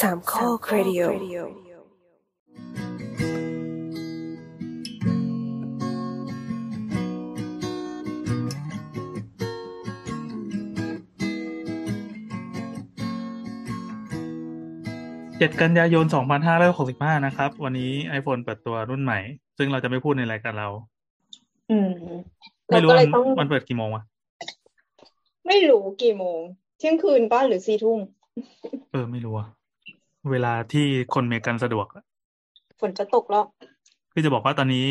สามข้อครดิโอเจ็ดกันยายนสองพันห้าร้อยหกสิบห้านะครับ วันนี้ iPhone เปิดตัวรุ่นใหม่ ซึ่งเราจะไม่พูดในรายการเรา อืมไม่รู้เราก็ว่าเลยต้องมันเปิดกี่โมงวะ ไม่รู้กี่โมง เที่ยงคืนป้ะหรือสี่ทุ่ม เออ ไม่รู้อะ เวลาที่คนเมกันสะดวกอะฝนจะตกแล้วคือจะบอกว่าตอนนี้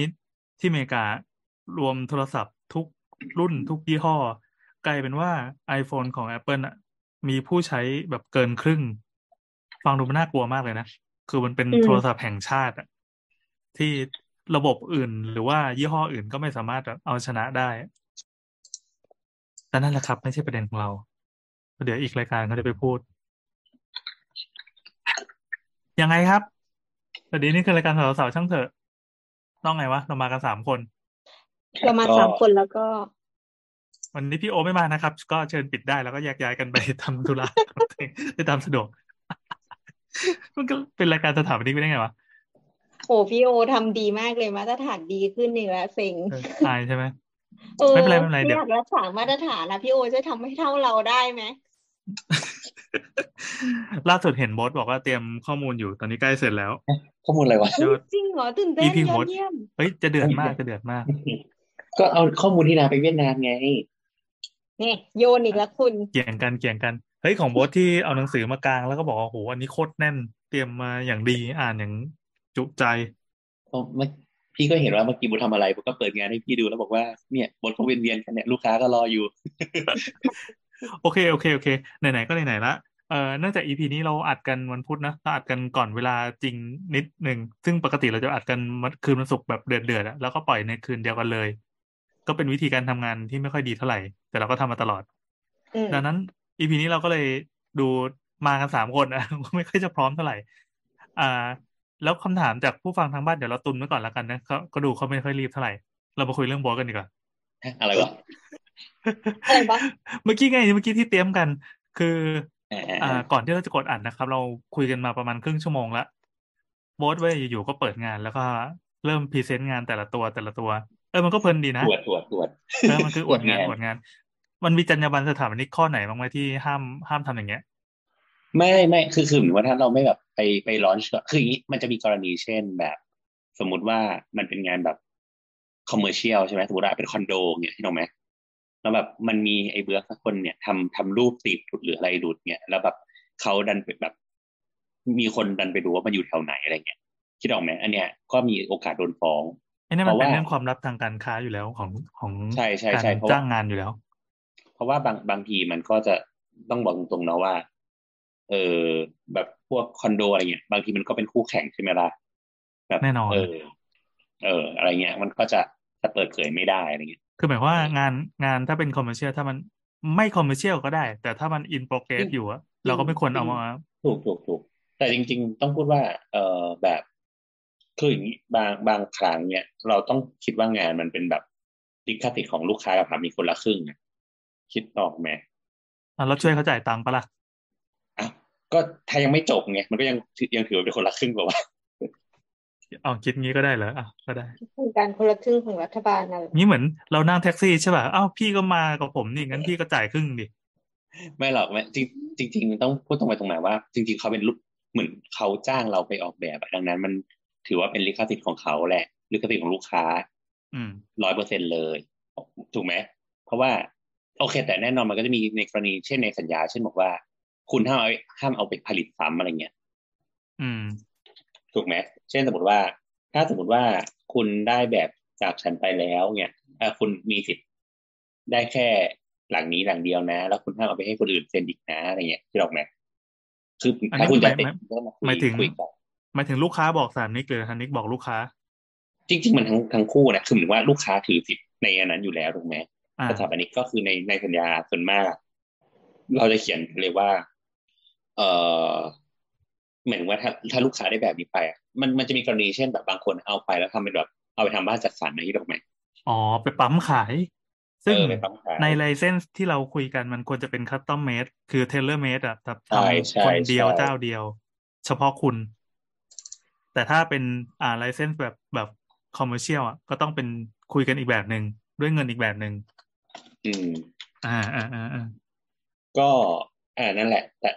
ที่อเมริการวมโทรศัพท์ทุกรุ่นทุกยี่ห้อกลายเป็นว่า iPhone ของ Apple อะมีผู้ใช้แบบเกินครึ่ง ฟังดูมันน่ากลัวมากเลยนะ คือมันเป็นอืมโทรศัพท์แห่งชาติอะที่ระบบอื่นหรือว่ายี่ห้ออื่นก็ไม่สามารถเอาชนะได้ แต่นั่นแหละครับ ไม่ใช่ประเด็นของเรา เดี๋ยวอีกรายการเขาจะไปพูด ยังไงครับสวัสดีนี่คือรายการสาวสาวๆช่างเถอะ ต้องไงวะ เรามากันสามคน เรามาก็สามคนแล้วก็ วันนี้พี่โอไม่มานะครับ ก็เชิญปิดได้แล้วก็แยกย้ายกันไปทำธุระได้ตามสะดวก มันก็เป็นรายการสถาปนิกไม่ได้ไงวะโอ้พี่โอทำดีมากเลยมาตรฐานดีขึ้นนี่แล้วเซ็งเอออายใช่ไหมเออไม่เป็นไรไม่เป็นไรพี่เดี๋ยวอยากรักษามาตรฐานนะพี่โอจะทำให้เท่าเราได้ไหม ล่าสุดเห็นโบอสบอกว่าเตรียมข้อมูลอยู่ตอนนี้ใกล้เสร็จแล้ว ข้อมูลอะไรวะเดี๋ยวจริงเหรอตื่นเต้น EP ยโหอดดเยี่ยมเฮ้ยจะเดือดมากจะเดือดมาก ก็เอาข้อมูลที่นาไปเวียดนามไงนี่โยนอีกแล้วคุณเกี่ยงกันเกี่ยงกันเฮ้ยของโบสที่เอาหนังสือมากลางแล้วก็บอกว่าโหอันนี้โคตรแน่น เตรียมมาอย่างดีอ่านอย่างจุใจเพราะเมื่อพี่ก็เห็นว่าเมื่อกี้บุทำอะไรบุก็เปิดงานให้พี่ดูแล้วบอกว่าเนี่ยบทเขาเวียนๆกันเนี่ยลูกค้าก็รออยู่ โอเคโอเคโอเคไหนๆก็ไหนๆละเอ่อเนื่องจาก EP นี้เราอัดกันวันพุธนะเราอัดกันก่อนเวลาจริงนิดหนึ่งซึ่งปกติเราจะอัดกันวันคืนวันศุกร์แบบเดือดๆอะแล้วก็ปล่อยในคืนเดียวกันเลย ก็เป็นวิธีการทำงานที่ไม่ค่อยดีเท่าไหร่ แต่เราก็ทำมาตลอดอืมดังนั้น EP นี้เราก็เลยดูมากันสามคนอะไม่ค่อยจะพร้อมเท่าไหร่ อ่า แล้วคำถามจากผู้ฟังทางบ้านเดี๋ยวเราตุนไว้ก่อนแล้วกันนะเขาก็ดูเขาไม่ค่อยรีบเท่าไหร่เรามาคุยเรื่องโบสกันดีกว่าอะไรวะ อะไรวะเมื่อกี้ไงเมื่อกี้ที่เตรียมกัน คืออ่าอ่า ก่อนที่เราจะกดอัดนะครับ เราคุยกันมาประมาณครึ่งชั่วโมงละโบสเว้ยอยู่ๆก็เปิดงานแล้วก็เริ่ม present งานแต่ละตัวแต่ละตัว เออมันก็เพลินดีนะตรวจตรวจตรวจเออมันคืออวดงานออววดดงานงาน มันมีจรรยาบรรณสถาปนิกข้อไหนบ้างไหมที่ห้ามห้ามทำอย่างเงี้ย ไม่ไม่คือคือเหมือนว่าถ้าเราไม่แบบไปไปลอนช์คืออย่างนี้มันจะมีกรณีเช่นแบบ สมมุติว่ามันเป็นงานแบบคอมเมอร์เชียลใช่ไหมสมมติว่าเป็นคอนโดเนี่ยที่น้องไหม แล้วแบบมันมีไอ้เบือกสักคนเนี่ยทำทำรูปติดหรืออะไรดุดเนี่ยแล้วแบบเขาดันไปแบบ มีคนดันไปดูว่ามันอยู่แถวไหนอะไรเงี้ยคิดออกไหมอันเนี้ยก็มีโอกาสโดนฟ้องไอ้นั่นมันเป็นราะว่าเรื่องความลับทางการค้าอยู่แล้วของของใช่ใช่การใช่เพราะว่าจ้างงานอยู่แล้ว เพราะว่าบางบางทีมันก็จะต้องบอกตรงๆเนาะว่า เออแบบพวกคอนโดอะไรเงี้ยบางทีมันก็เป็นคู่แข่งใช่ไหมล่ะแบบแน่นอนเออ เออ อะไรเงี้ย มันก็จะ จะเปิดเผยไม่ได้อะไรเงี้ยคือหมายความว่างานงานถ้าเป็น commercial ถ้ามันไม่ commercial ก็ได้ แต่ถ้ามัน in progress จริงอยู่อะเราก็ไม่ควรเอามาถูกถูกถูกแต่จริง ๆ ต้องพูดว่า เออแบบคืออย่างนี้บางบางครั้งเนี่ย เราต้องคิดว่างานมันเป็นแบบลิขสิทธิ์ของลูกค้ากับสามีคนละครึ่งอะคิดออกไหมอะเราช่วยเขาจ่ายตังค์ปะล่ะอะก็ถ้ายังไม่จบไงมันก็ยังยังถือว่าเป็นคนละครึ่งกว่า เอาคิดงี้ก็ได้เหรออะก็ได้โครงการคนละครึ่งของรัฐบาลอะไรงี้เหมือนเรานั่งแท็กซี่ใช่ป่ะอ้าวพี่ก็มากับผมนี่งั้นพี่ก็จ่ายครึ่งดิไม่หรอกไม่จริงจริงๆต้องพูดตรงไปตรงมาว่า จริง ๆเขาเป็นลูกเหมือนเขาจ้างเราไปออกแบบอะดังนั้น มันถือว่าเป็นลิขสิทธิ์ของเขาแหละลิขสิทธิ์ของลูกค้าอืมร้อยเปอร์เซ็นเลย ถูกไหมเพราะว่า โอเค แต่แน่นอนมันก็จะมีในกรณีเช่นในสัญญา เช่นบอกว่า คุณห้ามเอาห้ามเอาไปผลิตซ้ำอะไรเงี้ยอืม ถูกไหมเช่นสมมติว่า ถ้าสมมติว่าคุณได้แบบจากฉันไปแล้วเนี่ยเอ่อคุณมีสิทธิ์ได้แค่หลังนี้หลังเดียวนะ แล้วคุณห้ามเอาไปให้คนอื่นเซ็นอีกนะอะไรเงี้ยที่ออกไหมคืออนนี้ถ้าคุณจะหมายเซ็นหมายก็มาคุยหมายถึงคุยกันหมายถึงลูกค้าบอกสถาปนิกหรือสถาปนิกบอกลูกค้า จริง ๆ มันทั้งทั้งคู่นะคือเหมือนว่าลูกค้าถือสิทธิ์ในอันนั้นอยู่แล้วถูกไหมอ่าสถาปนิกก็คือในในสัญญาส่วนมาก เราจะเขียนเลยว่า เออ เหมือนว่าถ้าถ้าลูกค้าได้แบบนี้ไปอะมันมันจะมีกรณีเช่นแบบบางคนเอาไปแล้วทำเป็นแบบเอาไปทำบ้านจัดสรรนะที่ดอกไหมอ๋อ ไปปั๊มขาย ซึ่งเออไปปั๊มขายใน license ที่เราคุยกันมันควรจะเป็น custom made คือ tailor made อะแบบทใช่ใช่ทำคนเดียวใช่เจ้าเดียว เฉพาะคุณ แต่ถ้าเป็นอ่า license แบบแบบ commercial อะก็ต้องเป็นคุยกันอีกแบบหนึ่งด้วยเงินอีกแบบหนึ่งอืม อ่าอ่าอ่าอ่าก็อ่านั่นแหละ แต่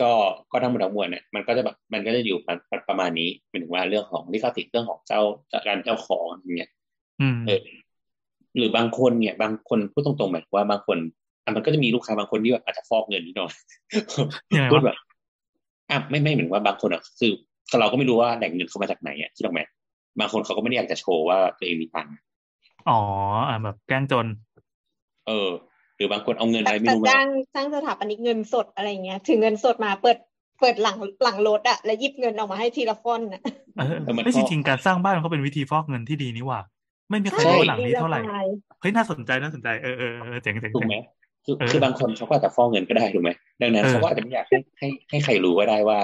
ก็ก็ทั้งหมดทั้งมวลเนี่ยมันก็จะแบบมันก็จะอยู่ประประประมาณนี้หมายถึงว่าเรื่องของลิขสิทธิ์เรื่องของเจ้าการเจ้าของอย่างเงี้ยอืมเออหรือบางคนเนี่ย บางคนพูดตรงๆหมายถึงว่าบางคนอะมันก็จะมีลูกค้าบางคนที่แบบอาจจะฟอกเงินนิดหน่อยยังไงพูดวะแบบอะไม่ไม่เหมือนว่าบางคนอะคือเราก็ไม่รู้ว่าแหล่งเงินเขามาจากไหนอะคิดออกไหมบางคนเขาก็ไม่ได้อยากจะโชว์ว่าตัวเองมีตังค์อ๋ออ่าแบบแกล้งจน เออ หรือบางคนเอาเงินแต่อะไรไม่แต่รู้มาจ้างจ้างสถาปนิกเงินสดอะไรเงี้ยถือเงินสดมาเปิดเปิดหลังหลังรถอะแล้วหยิบเงินออกมาให้ทีละฟอนต์อะเออเออมันไม่ก็จริงๆการสร้างบ้านมันก็เป็นวิธีฟอกเงินที่ดีนี่หว่า ไม่มีใครใช่รู้ว่าหลังนี้เท่าไหร่ดีจะตยเฮ้ยน่าสนใจน่าสนใจเออเออเออเจ๋งเจ๋งถูกเจ๋งไหมคือเออคือบางคนเขาก็อาจจะฟ้องเงินก็ได้ถูกไหมดังนั้นเออเขาก็อาจจะไม่อยากให้ให้ให้ใครรู้ก็ได้ว่า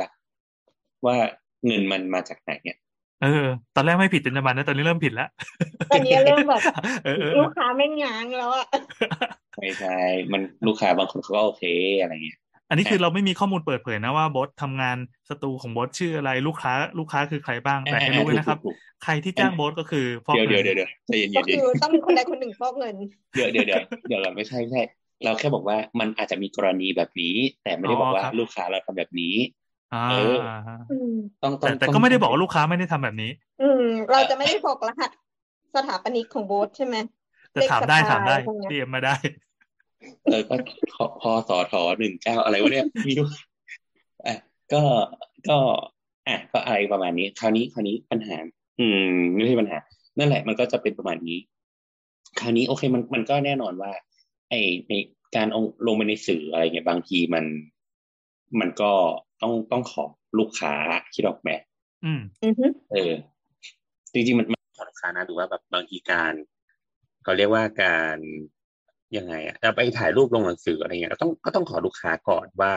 ว่าเงินมันมาจากไหนเนี่ย เออ ตอนแรกไม่ผิดจรรยาบรรณนะตอนนี้เริ่มผิดแล้วตอนนี้เริ่มแบบเออเออลูกค้าไม่ง้างแล้วอะไม่ใช่มันลูกค้าบางคนเขาก็โอเคอะไรเงี้ยอันนี้คือเราไม่มีข้อมูลเปิดเผยนะว่าบอสทำงานสตูของบอสชื่ออะไรลูกค้า ลูกค้าคือใครบ้างแต่ให้รู้ไว้นะครับถูกใครที่จ้างบอสก็คือฟอกๆเดี๋ยวเงิเดี๋ยวนเดี๋ยวเดี๋ยวใจเย็นก็ๆเดี๋ยวคือต้องมีคนใดคนหนึ่งฟอกเงินเดี๋ยวเดี๋ยวเดี๋ยวเดี๋ยวเราไม่ใช่ไม่ใช่เราแค่บอกว่ามันอาจจะมีกรณีแบบนี้ แต่ไม่ได้บอกว่าลูกค้าเราทำแบบนี้ อ่าเอออืมต้องต้อแต่งแต่องก็ไม่ได้บอกว่าลูกค้าไม่ได้ทำแบบนี้ อืม เราจะไม่ได้บอกรหัสสถาปนิกของโบสใช่ไหมแต่ถามได้เลขสปายถามได้พวกเนี้ยพีเอ็มมาได้เออก็พอพอสอทอหนึ่งเก้าอะไรวะเนี่ยมีด้วยอะก็ก็อะก็อะไรประมาณนี้ คราวนี้คราวนี้ปัญหา อืม ไม่ใช่ปัญหา นั่นแหละมันก็จะเป็นประมาณนี้ คราวนี้โอเคมันมันก็แน่นอนว่า ไอในการเอาลงไปในสื่ออะไรเงี้ยบางทีมัน มันก็ต้องต้องขอลูกค้าคิดออกไหมอืมอือฮึเออ จริงๆมันมันขอลูกค้านะหรือว่าแบบบางทีการเขาเรียกว่าการยังไงอะจะไปถ่ายรูปลงหนังสืออะไรเงี้ยก็ต้องก็ต้องขอลูกค้าก่อนว่า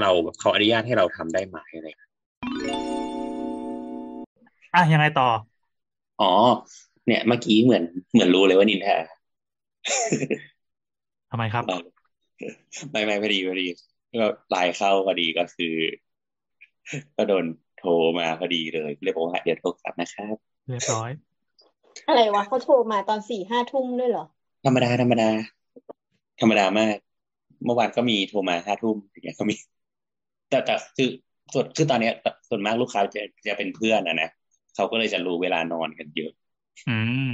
เราเขาอนุญาตให้เราทำได้ไหมอะไรเงี้ยอะยังไงต่อ อ๋อ เนี่ย เมื่อกี้เหมือนเหมือนรู้เลยว่านินทาทำไมครับ ไม่ไม่พอดีพอดี ก็ไลน์เข้าพอดีก็คือ ก็โดนโทรมาพอดีเลยเลยบอกว่าเดี๋ยวโทรกลับนะครับเรียบร้อย อะไรวะเขาโทรมาตอนสี่ห้าทุ่มด้วยเหรอ ธรรมดาธรรมดา ธรรมดามาก เมื่อวานก็มีโทรมาห้าทุ่มอย่างเงี้ยก็มี แต่แต่คือส่วนคือตอนเนี้ยส่วนมากลูกค้าจะจะเป็นเพื่อนอะนะเขาก็เลยจะรู้เวลานอนกันเยอะ อืม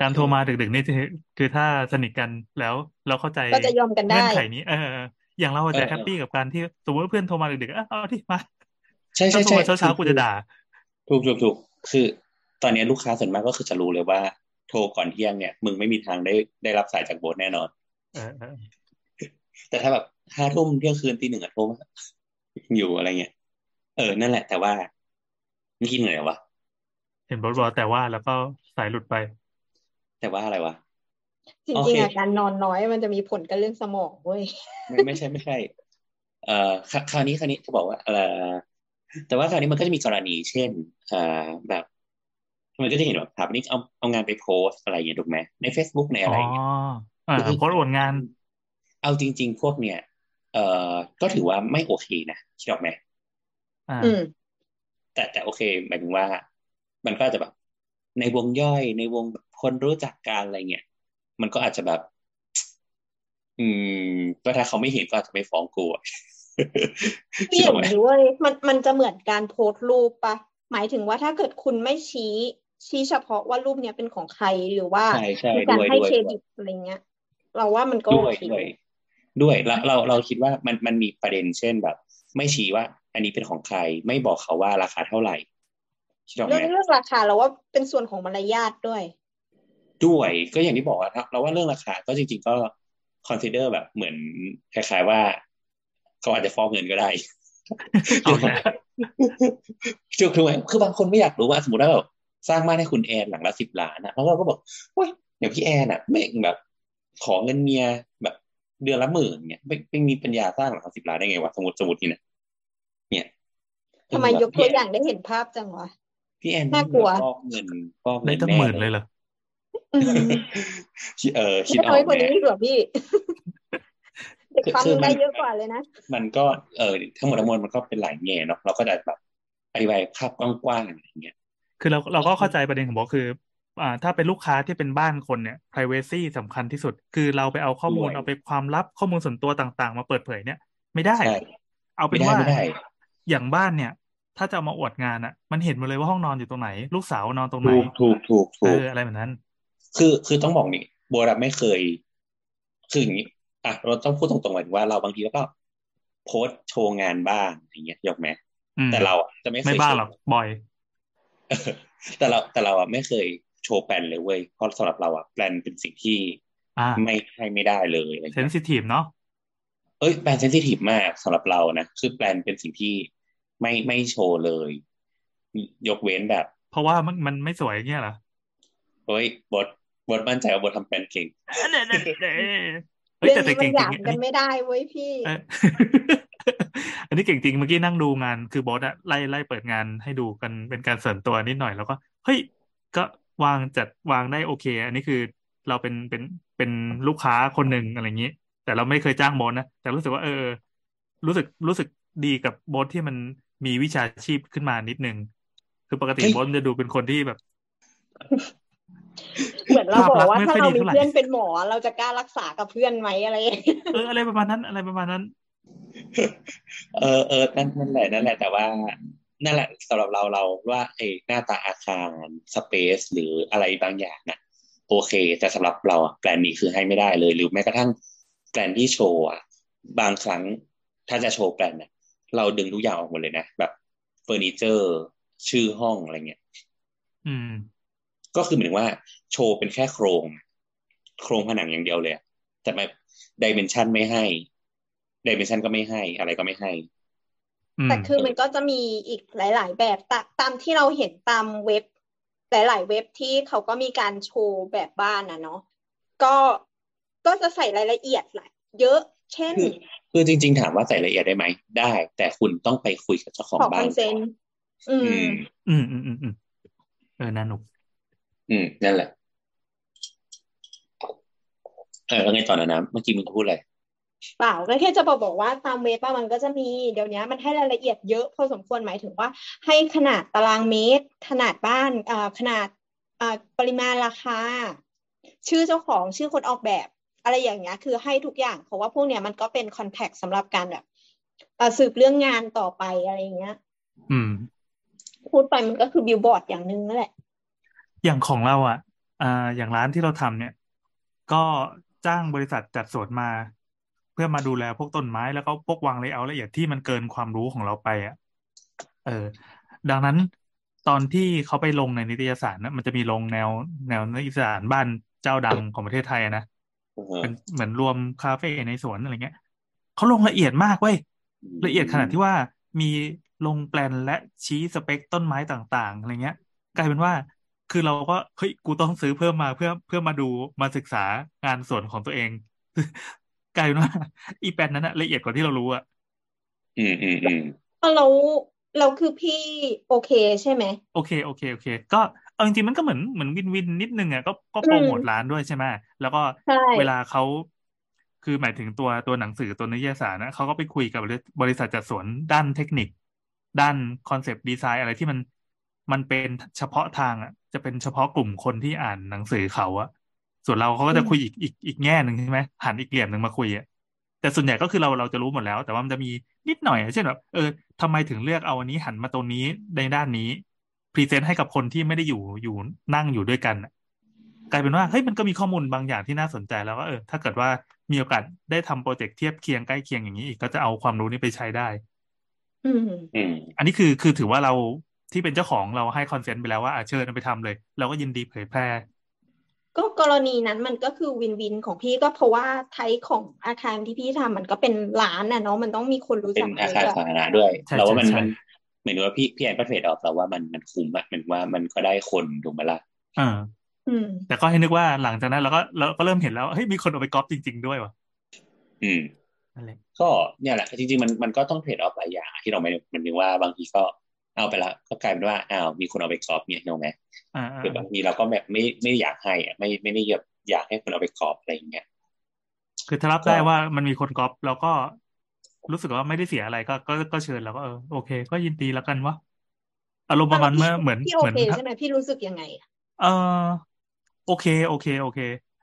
การโทรมาดึกๆนี่คือคือถ้าสนิทกันแล้ว เราเข้าใจก็จะยอมกันได้เงื่อนไขนี้ เออ อย่างเราอาจจะเออ happy กับการที่สมมติว่าเพื่อนโทรมาดึกๆอะเอาที่มาใช่ถ้าใช่โทรใช่มาเช้าๆกูจะด่า ถูกถูกถูกคือ ตอนนี้ลูกค้าส่วนมากก็คือจะรู้เลยว่า โทรก่อนเที่ยงเนี่ยมึงไม่มีทางได้ได้รับสายจากโบสแน่นอนเออเออแต่ถ้าแบบห้าทุ่มเที่ยงคืนตีหนึ่งอะโทรมาอยู่อะไรเงี้ยเออนั่นแหละแต่ว่าไม่คิดเหนื่อยวะเห็นบอสบอกแต่ว่าแล้วก็สายหลุดไป แต่ว่าอะไรวะ จริงโอๆเคอะการนอนน้อยมันจะมีผลกับเรื่องสมองเว้ยไม่ไม่ใช่ไม่ใช่ เอ่อครคราวนี้คราวนี้จะบอกว่าเอ่อแต่ว่าคราวนี้มันก็จะมีกรณีเช่นเอ่อแบบมันก็จะเห็นแบบสถาปนิกเอาเอางานไปโพสต์อะไรอย่างเงี้ยถูกไหมใน Facebook ในอ๋อะอไรอย่างเงี้ยอ่าโพสต์อวดงาน เอาจริง ๆ พวกเนี้ยเอ่อก็ถือว่าไม่โอเคนะคิดออกไหมอ่าอืมแต่แต่โอเคหมายถึงว่า มันก็อาจจะแบบ ในวงย่อยในวงแบบคนรู้จักกันอะไรเงี้ย มันก็อาจจะแบบ อืมก็ถ้าเขาไม่เห็นก็อาจจะไม่ฟ้องกูอะพี่คิดอเห็อกนไหมด้วยมันมันจะเหมือนการโพสต์รูปปะหมายถึงว่าถ้าเกิดคุณไม่ชี้ชี้เฉพาะว่ารูปเนี้ยเป็นของใครหรือว่าใช่ใช่มีการด้วยให้ด้วยเครดิตอะไรเงี้ย เราว่ามันก็โอเคด้วยด้วยด้วยแล้วเราเราคิดว่ามันมันมีประเด็นเช่นแบบ ไม่ชี้ว่า อันนี้เป็นของใครไม่บอกเขาว่าราคาเท่าไหร่คิดออกไหเรื่องเรื่องราคาเราว่าเป็นส่วนของมารยาทด้วย ด้วยก็อย่างที่บอกว่าถ้าเราว่าเรื่องราคาก็จริง ๆ ก็ consider แบบเหมือนคล้ายๆว่าเขาอาจจะฟอกเงินก็ได้เอาแล้วถูกถูกไหมคือบางคนไม่อยากรู้ว่าสมมติว่าแบบสร้างบ้านให้คุณแอนหลังละสิบล้านนะแล้วเราก็บอกเฮ้ยอย่างพี่แอนอะไม่แบบ ขอเงินเมียแบบเดือนละหมื่นเนี่ยไม่ไม่มีปัญญาสร้างหลังละสิบล้านได้ไงวะสมมติสมมตินี่นะเนี่ยทำไมยกตัวอย่างได้เห็นภาพจังวะพี่แอนน่ากลัวฟอกเงินฟอกเงิได้นตั้งแน่หมื่นเลยเหรออืมคิด เออคิดไม่ออน้อยกกว่าแน่นี้อีกเหรอพี่เอีกคือคำคือได้มันเยอะกว่าเลยนะ มันก็เออทั้งหมดทั้งมวลมันก็เป็นหลายแง่เนาะเราก็จะแบบอธิบายภาพกว้างๆอะไรอย่างเงี้ยคือเราเราก็เข้าใจประเด็นของบอกคืออ่าถ้าเป็นลูกค้าที่เป็นบ้านคนเนี่ย privacy สำคัญที่สุด คือเราไปเอาข้อมูลด้วยเอาไปความลับข้อมูลส่วนตัวต่างๆ มาเปิดเผยเนี่ย ไม่ได้ใช่เอาเป็ไม่นได้ว่าไม่ได้อย่างบ้านเนี่ย ถ้าจะเอามาอวดงานอะ มันเห็นหมดเลยว่าห้องนอนอยู่ตรงไหน ลูกสาวนอนตรงไหนถูกถูกถูกเอถูกออะไรแบบนั้น คือคือต้องบอกนี่โบราไม่เคย คืออย่างนี้อะเราต้องพูดตรงๆหมายถึงว่าเราบางทีแล้วก็โพสต์โชว์งานบ้างอย่างเงี้ยยกไหมอืมแต่เราอะจะไม่เคไม่ยบ้าโชว์หรอกบ่อยเออแต่เราแต่เราอะไม่เคยโชว์แปลนเลยเว้ยเพราะสำหรับเราอะแปลนเป็นสิ่งที่อ่าไม่ให้ไม่ได้เลยอะไรเซนเงี้ยซิทีฟเนาะเอ้ยแปลนเซนซิทีฟมากสำหรับเรานะคือแปลนเป็นสิ่งที่ไม่ไม่โชว์เลย ยกเว้นแบบ เพราะว่ามันมันไม่สวยเงี้ยเหรอเฮ้ยบท บทมั่นใจว่าบททำแปลนเก่งเน่เน่เน่เฮ้ยเรื่องแต่แต่นี้มัเก่นงหจริยางมอันกันนี้ไม่ได้เว้ยพี่เอออันนี้เก่งจริงเมื่อกี้นั่งดูงานคือบอสอะไล่ไล่เปิดงานให้ดูกันเป็นการส่วนตัวนิดหน่อยแล้วก็ เฮ้ย ก็วางจัดวางได้โอเค อันนี้คือเราเป็นเป็นเป็นลูกค้าคนหนึ่งอะไรอย่างนี้ แต่เราไม่เคยจ้างบอสนะ แต่รู้สึกว่าเออ รู้สึกรู้สึกดีกับบอสที่มันมีวิชาชีพขึ้นมานิดนึงคือปกติเฮ้ยบอสมันจะดูเป็นคนที่แบบ เหมือนเราภาพบอกลักษณ์ว่าไม่ถ้าค่อยเราดีมีเท่าไหร่เพื่อนเป็นหมอ เราจะกล้ารักษากับเพื่อนไหมอะไรอย่างเงี้ยเอออะไรประมาณนั้นอะไรประมาณนั้น เออเออนั่นนั่นแหละนั่นแหละแต่ว่านั่นแหละสำหรับเราเราว่าเออหน้าตาอาคารสเปซหรืออะไรบางอย่างน่ะ โอเค แต่สำหรับเราอะแปลนนี้คือให้ไม่ได้เลย หรือแม้กระทั่งแปลนที่โชว์อะบางครั้งถ้าจะโชว์แปลนน่ะ เราดึงทุกอย่างออกหมดเลยนะแบบเฟอร์นิเจอร์ ชื่อห้องอะไรเงี้ยอืม ก็คือหมายถึงว่าโชว์เป็นแค่โครง โครงผนังอย่างเดียวเลยอะแต่แบบดิเมนชันไม่ให้ดิเมนชันก็ไม่ให้อะไรก็ไม่ให้อืมแต่คือมันก็จะมีอีกหลาย ๆ แบบตาตามที่เราเห็นตามเว็บ หลาย ๆ เว็บที่เขาก็มีการโชว์แบบบ้านนะเนาะก็ก็จะใส่รายละเอียดหลายเยอะ เช่น คือคือจริง ๆ ถามว่าใส่รายละเอียดได้ไหมได้ แต่คุณต้องไปคุยกับเจ้าของขอคบ้าอนนเซนก่อนต์อือืมมอืม อืมอืมอืมเออน่าหนุก อืม นั่นแหละ เออแล้วไงต่อนะนะเมื่อกี้มึงพูดอะไรเปล่าก็แค่จะบอกบอกว่าตามเว็บอะมันก็จะมีเดี๋ยวนี้มันให้รายละเอียดเยอะพอสมควรหมายถึงว่า ให้ขนาดตารางเมตร ขนาดบ้านอ่าขนาดอ่าปริมาณราคา ชื่อเจ้าของชื่อคนออกแบบ อะไรอย่างเงี้ย คือให้ทุกอย่างเพราะว่าพวกเนี้ยมันก็เป็น contact สำหรับการแบบอ่าสืบเรื่องงานต่อไปอะไรอย่างเงี้ย อืม พูดไปมันก็คือบิลบอร์ดอย่างหนึ่งนั่นแหละ อย่างของเราอะอ่าอย่างร้านที่เราทำเนี่ย ก็จ้างบริษัทจัดสวนมา เพื่อมาดูแลพวกต้นไม้แล้วก็พวกวาง layer ละเอียดที่มันเกินความรู้ของเราไปอะ เออ ดังนั้นตอนที่เขาไปลงในนิตยสารนะมันจะมีลงแนวแนวนิตยสารบ้านเจ้าดังของประเทศไทยอะนะอือฮะเป็นเหมือนรวมคาเฟ่ในสวนอะไรเงี้ยเขาลงละเอียดมากเว้ยละเอียดขนาดที่ว่ามีลงแปลนและชี้สเปคต้นไม้ต่าง ๆอะไรเงี้ย กลายเป็นว่า คือเราก็เฮ้ยกูต้องซื้อเพิ่มมาเพื่อเพื่อมาดูมาศึกษางานสวนของตัวเองกลายเป็นว่าอีแปลนนั้นอะละเอียดกว่าที่เรารู้อะอืมอืมอืมเราเราคือพี่โอเคใช่ไหมโอเคโอเคโอเค ก็เอาจริงๆมันก็เหมือนเหมือน win-win นิดนึงอะก็ก็อืโปรมโมทร้านด้วยใช่ไหมแล้วก็ใช่เวลาเขาคือหมายถึงตัวตัวหนังสือตัวนิตยสารนะเขาก็ไปคุยกับบริบริษัทจัดสวนด้านเทคนิค ด้าน concept design อะไรที่มันมันเป็นเฉพาะทางอะ จะเป็นเฉพาะกลุ่มคนที่อ่านหนังสือเขาอะส่วนเราเขาก็จะคุยอีกอีกอีกแง่หนึ่งใช่ไหมหันอีกเหลี่ยมหนึ่งมาคุยอะแต่ส่วนใหญ่ก็คือเราเราจะรู้หมดแล้ว แต่ว่ามันจะมีนิดหน่อยอะเช่นแบบเออทำไมถึงเลือกเอาอันนี้หันมาตรงนี้ในด้านนี้ present ให้กับคนที่ไม่ได้อยู่อยู่นั่งอยู่ด้วยกันอะกลายเป็นว่าเฮ้ยมันก็มีข้อมูลบางอย่างที่น่าสนใจแล้วว่าเออถ้าเกิดว่ามีโอกาสได้ทำ project เทียบเคียงใกล้เคียงอย่างนี้อีกก็จะเอาความรู้นี้ไปใช้ได้ อืมอืมอันนี้คือคือถือว่าเรา ที่เป็นเจ้าของเราให้ consent ไปแล้วว่าอะเชิญเอาไปทำเลย เราก็ยินดีเผยแพร่ ก็กรณีนั้นมันก็คือ win-win ของพี่ก็เพราะว่าไทยของอาคารที่พี่ทำมันก็เป็นร้านน่ะเนาะมันต้องมีคนรู้เป็นจักอาเยคารอะสาธารณะด้วยใช่เราว่าใช่มันใช่มันเหมือนว่าพี่พี่แอนก็เทรดออฟเราว่ามันมันคุ้มอะเหมือนว่ามันก็ได้คนถูกไหมล่ะอ่าอืมแต่ก็ให้นึกว่าหลังจากนั้นเราก็เราก็เริ่มเห็นแล้วเฮ้ยมีคนเอาไปก๊อปจริง ๆ ด้วยว่ะอืมนั่นแหละก็เนี่ยแหละจริงๆมันมันก็ต้องเทรดออฟหลายอย่างที่เราไม่มันถึงว่าบางทีก็ เอาไปละก็กลายเป็นว่าอ้าวมีคนเอาไปกรอบเนี่ยถูกไหมอ่าอ่าคือบางทีเราก็แบบไม่ไม่อยากให้อะไม่ไม่ได้แบบอยากให้คนเอาไปกรอบอะไรอย่างเงี้ยคือถ้ารับได้ว่ามันมีคนก๊อปแล้วก็รู้สึกว่าไม่ได้เสียอะไรก็ก็ก็เชิญแล้วก็เออโอเค ก็ยินดีแล้วกันว่าอารมณ์ประมาณเมื่อเหมือนพี่โอเหมือนเคใช่ไหมพี่รู้สึกยังไงเออโอเค โอเค โอเค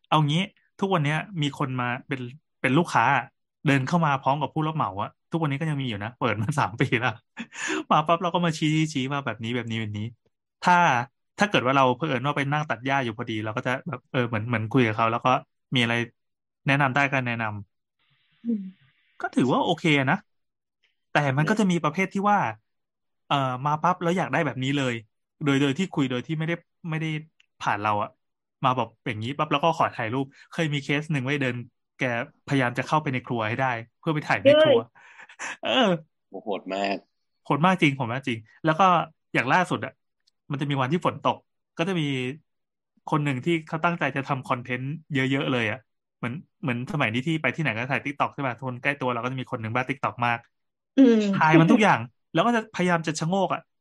เอางี้ทุกวันเนี้ยมีคนมาเป็นเป็นลูกค้า เดินเข้ามาพร้อมกับผู้รับเหมาอะ ทุกวันนี้ก็ยังมีอยู่นะ เปิดมาสามปีแล้วมาปั๊บเราก็มาชี้ชี้ว่าแบบนี้แบบนี้แบบนี้ ถ้าถ้าเกิดว่าเราเผอิญว่าไปนั่งตัดหญ้าอยู่พอดีเราก็จะแบบเออเหมือนเหมือนคุยกับเขา แล้วก็มีอะไรแนะนำได้ก็แนะนำก็ถือว่าโอเคนะ แต่มันก็จะมีประเภทที่ว่า เอ่อมาปั๊บแล้วอยากได้แบบนี้เลย โดยโดยที่คุยโดยที่ไม่ได้ไม่ได้ผ่านเราอะมาแบบอย่างนี้ปั๊บแล้วก็ขอถ่ายรูป เคยมีเคสหนึ่งไว้เดิน แกพยายามจะเข้าไปในครัวให้ได้ เพื่อไปถ่ายในครัว เออโหดมากโหดมากจริงผมว่าจริง แล้วก็อย่างล่าสุดอะ มันจะมีวันที่ฝนตก ก็จะมีคนหนึ่งที่เขาตั้งใจจะทำ content เยอะๆเลยอะเหมือนเหมือนสมัยนี้ที่ไปที่ไหนก็ถ่าย TikTok ใช่ป่ะคนใกล้ตัวเราก็จะมีคนหนึ่งบ้า TikTok มากอืมถ่ายมันทุกอย่าง แล้วก็จะพยายามจะชะโงกอะเอ่อ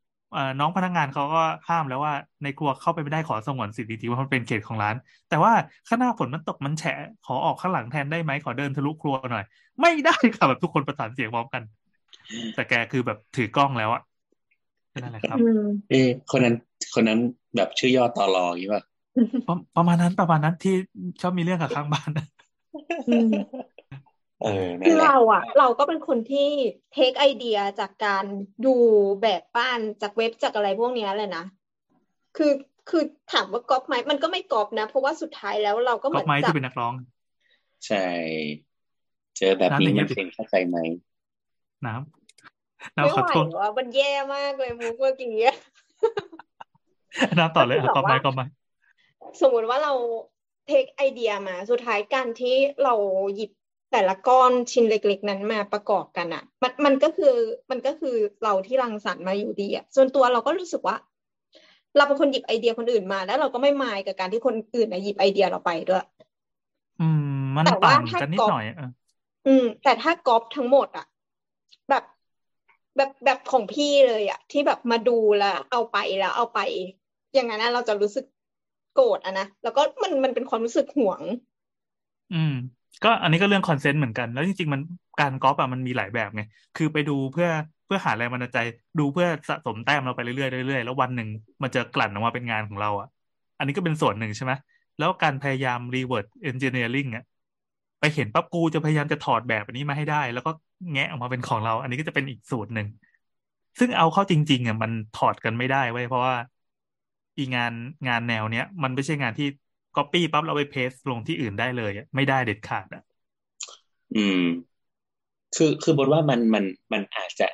น้องพนักงานเขาก็ห้ามแล้วว่าในครัวเข้าไปไม่ได้ขอสงวนสิทธิ์จริงๆว่ามันเป็นเขตของร้าน แต่ว่าข้างหน้าฝนมันตกมันแฉะขอออกข้างหลังแทนได้ไหมขอเดินทะลุครัวหน่อย ไม่ได้ค่ะแบบทุกคนประสานเสียงพร้อมกัน แต่แกคือแบบถือกล้องแล้วอะนั่นแหละครับอืมเอ้คนนั้นคนนั้นแบบชื่อย่อตอรออย่างนี้ป่ะประประมาณนั้นประมาณนั้นที่ชอบมีเรื่องกับข้างบ้านอืมเออนั่ คืนอแหละเราอะเราก็เป็นคนที่เทคไอเดียจากการดูแบบบ้านจากเว็บจากอะไรพวกเนี้ยเลยนะ คือคือถามว่าก๊อปไหมมันก็ไม่ก๊อปนะ เพราะว่าสุดท้ายแล้วเราก็เหก็มือนไม้จับที่เป็นนักร้อง ใช่ เจอแบบน้ำนี้อย่างเงี้มัยนเป็นเข้าใจไหมน้ำน้ำไม่ขอไหวโทษว่ามันแย่มากเลยมุกเมื่อกี้อะน้ำต่อเลยก็คืออะแบบก็ไม้ว่าก็ไม้สมมุติว่าเราเทคไอเดียมา สุดท้ายการที่เราหยิบ แต่ละก้อนชิ้นเล็ก ๆ นั้นมาประกอบกันอะ มันมันก็คือมันก็คือเราที่รังสรรค์มาอยู่ดีอะส่วนตัวเราก็รู้สึกว่า เราเป็นคนหยิบไอเดียคนอื่นมา แล้วเราก็ไม่มายกับการที่คนอื่นนะหยิบไอเดียเราไปด้วย อืม มันแต่ว่าต่างถ้ากันนิดก๊อปหน่อยเอออืม แต่ถ้าก๊อปทั้งหมดอะ แบบแบบแบบของพี่เลยอะ ที่แบบมาดูแล้วเอาไปแล้วเอาไป อย่างนั้นนะเราจะรู้สึกโกรธอะนะแล้วก็มันมันเป็นความรู้สึกหวง อืม ก็อันนี้ก็เรื่องคอนเซนต์เหมือนกัน แล้วจริงๆมันการก๊อปอะมันมีหลายแบบไง คือไปดูเพื่อเพื่อหาแรงบันดาลใจ ดูเพื่อสะสมแต้มเราไปเรื่อยๆเรื่อยๆแล้ววันหนึ่งมันจะกลั่นออกมาเป็นงานของเราอะ อันนี้ก็เป็นส่วนหนึ่งใช่ไหมแล้วการพยายาม reverse engineering อะไปเห็นปั๊บกูจะพยายามจะถอดแบบอันนี้มาให้ได้ แล้วก็แงะออกมาเป็นของเรา อันนี้ก็จะเป็นอีกสูตรหนึ่งซึ่งเอาเข้าจริงๆอะมันถอดกันไม่ได้เว้ยเพราะว่าอีงานงานแนวเนี้ยมันไม่ใช่งานที่ copy ปั๊บเราไปเพสลงที่อื่นได้เลยไม่ได้เด็ดขาดอะ อืม คือคือบทว่ามันมันมันอาจจะ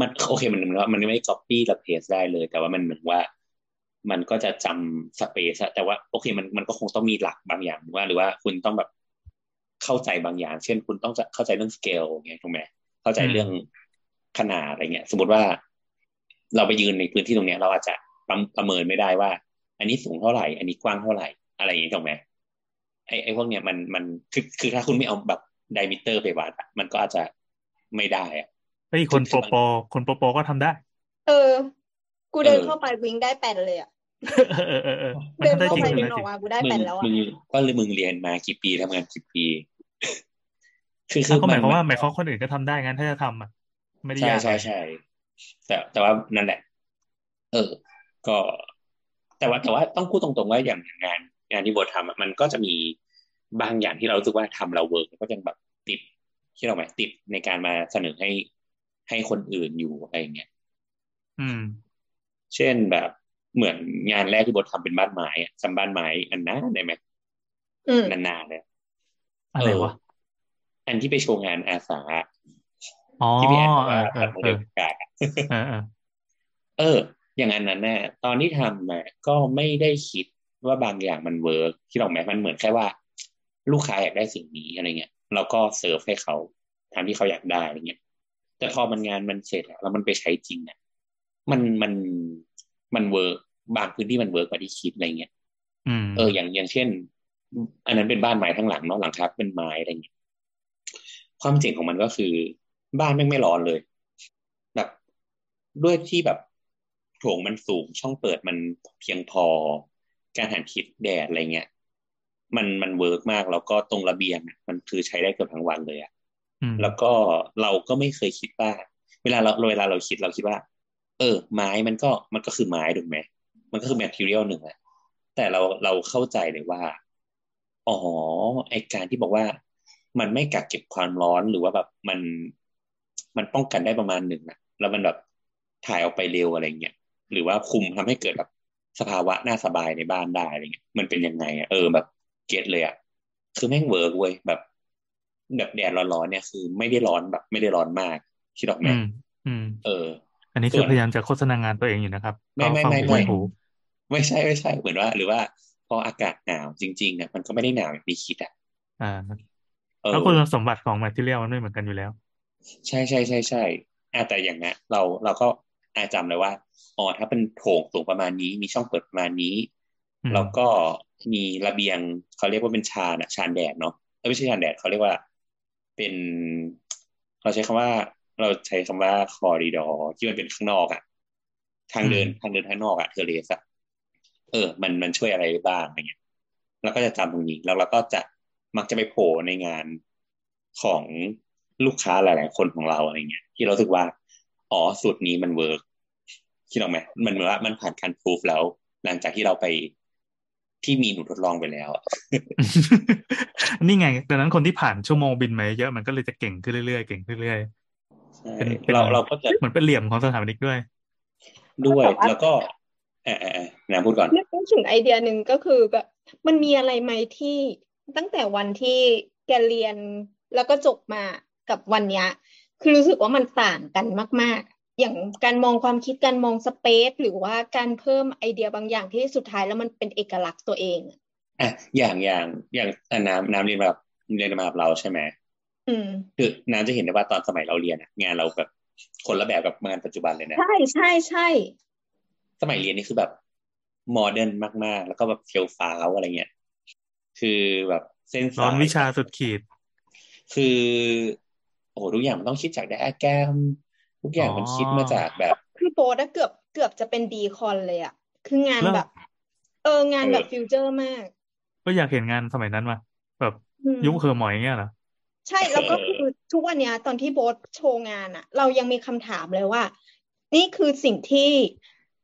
มันโอเคมันเหมือนว่ามันไม่ copy และ paste ได้เลย แต่ว่ามันเหมือนว่า มันก็จะจำ space อะแต่ว่าโอเคมันมันก็คงต้องมีหลักบางอย่างว่า หรือว่าคุณต้องแบบเข้าใจบางอย่าง เช่น คุณต้องเข้าใจเรื่อง scale ไงถูกไหมเข้าใจเรื่องขนาดอะไรเงี้ย สมมติว่า เราไปยืนในพื้นที่ตรงเนี้ย เราอาจจะประประเมินไม่ได้ว่า อันนี้สูงเท่าไหร่ อันนี้กว้างเท่าไหร่ อะไรอย่างเงี้ยถูกไหมไอ้ไอ้พวกเนี้ยมันมันคือคือถ้าคุณไม่เอาแบบไดมิเตอร์ไปวัดอะมันก็อาจจะไม่ได้อะแล้วอีกคนโปรโปรคนโปรโปรก็ทำได้ เออ กูเดินเออเข้าไปวิ่งได้แปดเลยอะเออเออเออมันเดินทำได้เข้าจริงไปทำวิ่ได้งอจอริกงมากูได้มึแปงดแล้วอะมึงก็เลยมึงเรียนมากี่ปีทำงานกี่ปีคือคืแล้อวก็หมายความนว่าหมายความว่าคนอื่นก็ทำได้งั้นถ้าจะทำอะไม่ได้ใช่ยากใช่อะไรใช่แต่แต่ว่านั่นแหละ เออ ก็ แต่ว่าแต่ว่าต้องพูดตรงๆว่าอย่างงาน งานที่โบททำอะมันก็จะมีบางอย่างที่เรารู้สึกว่าทำเรา work ก็ยังแบบติดที่เราหมายติดในการมาเสนอให้ให้คนอื่นอยู่อะไรอย่างเงี้ยอืม เช่นแบบเหมือนงานแรกที่โบททำเป็นบ้านไม้อะจำบ้านไม้อันนั้นได้ไหมอืมนานๆเลยอะไรวะอันที่ไปโชว์งานอาสาอ๋อที่พี่แอนบอกเอว่าอเอผัอดโมเอเดอลกากอะเออเออเออ อย่างอันนั้นน่ะตอนที่ทำมาก็ไม่ได้คิด ว่าบางอย่างมันเวิร์กที่เราแม้มันเหมือนแค่ว่า ลูกค้าอยากได้สิ่งนี้อะไรเงี้ยเราก็เสิร์ฟให้เขาทำที่เขาอยากได้อะไรเงี้ยแต่พอมันงานมันเสร็จอะแล้วมันไปใช้จริงอะมันมันมันเวิร์กบางพื้นที่มันเวิร์กกว่าที่คิดอะไรเงี้ยอืมเอออย่างอย่างเช่น อันนั้นเป็นบ้านไม้ทั้งหลังเนาะหลังคาเป็นไม้อะไรเงี้ยความเจ๋งของมันก็คือ บ้านแม่งไม่ร้อนเลย แบบด้วยที่แบบโถงมันสูงช่องเปิดมันเพียงพอ การหันทิศแดดอะไรเงี้ยมันมัน work มากแล้วก็ตรงระเบียงมันคือใช้ได้เกือบทั้งวันเลยอะแล้วก็เราก็ไม่เคยคิดว่า เวลาเราเวลาเราคิดเราคิดว่า เออ ไม้มันก็มันก็คือไม้ถูกไหมมันก็คือ material หนึ่งแหละแต่เราเราเข้าใจเลยว่าอ๋อไอการที่บอกว่า มันไม่กักเก็บความร้อนหรือว่าแบบมันมันป้องกันได้ประมาณหนึ่งนะแล้วมันแบบถ่ายออกไปเร็วอะไรเงี้ยหรือว่าคุมทำให้เกิดแบบ สภาวะน่าสบายในบ้านได้อะไรเงี้ยมันเป็นยังไงอะเออแบบ get เลยอะคือแม่ง work เว้ยแบบแบบแดดร้อนๆเนี่ยคือไม่ได้ร้อนแบบ ไม่ได้ร้อนมากคิดออกไหมอืมเออ อันนี้คือพยายามจะโฆษณางานตัวเองอยู่นะครับ ไม่ไม่ไม่ไม่ไม่ใช่ไม่ใช่เหมือนว่า หรือว่าพออากาศหนาวจริงๆเนี่ยมันก็ไม่ได้หนาวอย่างที่คิดอะอ่าแล้วคุณสมบัติของ material มันไม่เหมือนกันอยู่แล้ว ใช่ใช่ใช่ใช่แต่อย่างนี้เราเราก็ อาจำเลยว่าอ๋อถ้าเป็นโถงสูงประมาณนี้มีช่องเปิดประมาณนี้ แล้วก็มีระเบียงเขาเรียกว่าเป็นชานอะชานแดดเนาะไม่ใช่ชานแดดเขาเรียกว่า เป็น เราใช้คำว่า เราใช้คำว่า corridor ที่มันเป็นข้างนอกอะทางเดินทางเดินข้างนอกอะเทเลสอะเออ มันมันช่วยอะไรบ้างอะไรเงี้ยแล้วก็จะจำตรงนี้แล้วเราก็จะมักจะไปโผล่ในงานของลูกค้าหลาย ๆ คนของเราอะไรเงี้ย ที่เราสึกว่า อ๋อสูตรนี้มันเวิร์กคิดออกไหมมันเหมือนว่ามันผ่านการพิสูจแล้ว หลังจากที่เราไปที่มีหนูทดลองไปแล้วนี่ไงดังนั้นคนที่ผ่านชั่วโมงบินมาเยอะมันก็เลยจะเก่งขึ้นเรื่อยๆเก่งขึ้นเรื่อยๆเป็นเราเราก็จะเหมือนเป็นเหลี่ยมของสถาปนิกด้วย ด้วยแล้วก็เออเออนะพูดก่อนนึกถึงไอเดียหนึ่งก็คือแบบมันมีอะไรไหมที่ตั้งแต่วันที่แกเรียนแล้วก็จบมากับวันเนี้ย คือรู้สึกว่ามันต่างกันมาก ๆ อย่างการมองความคิดการมองสเปซหรือว่าการเพิ่มไอเดียบางอย่างที่สุดท้ายแล้วมันเป็นเอกลักษณ์ตัวเองอะอย่างอย่างอย่างน้ำน้ำเรียนแบบเรียนมาแบบเราใช่ไหมอืมคือน้ำจะเห็นได้ว่าตอนสมัยเราเรียนงานเราแบบคนละแบบกับงานปัจจุบันเลยนะใช่ใช่ใช่สมัยเรียนนี่คือแบบ modern มาก ๆ แล้วก็แบบเฟียวฟ้าวอะไรเงี้ยคือแบบเส้นสายวิชาสุดขีด คือ โอ้ทุกอย่างมันต้องคิดจากไดอะแกรมทุกอย่างมันคิดมาจากแบบ คือโบทเกือบเกือบจะเป็น decon เลยอะคืองานแบบ เอองานแบบฟิวเจอร์มาก ก็อยากเห็นงานสมัยนั้นมาแบบยุคเคอร์หมอยเงี้ยเหรอใช่แล้วก็คือทุกวันนี้ตอนที่โบสโชว์งานอะเรายังมีคำถามเลยว่า นี่คือสิ่งที่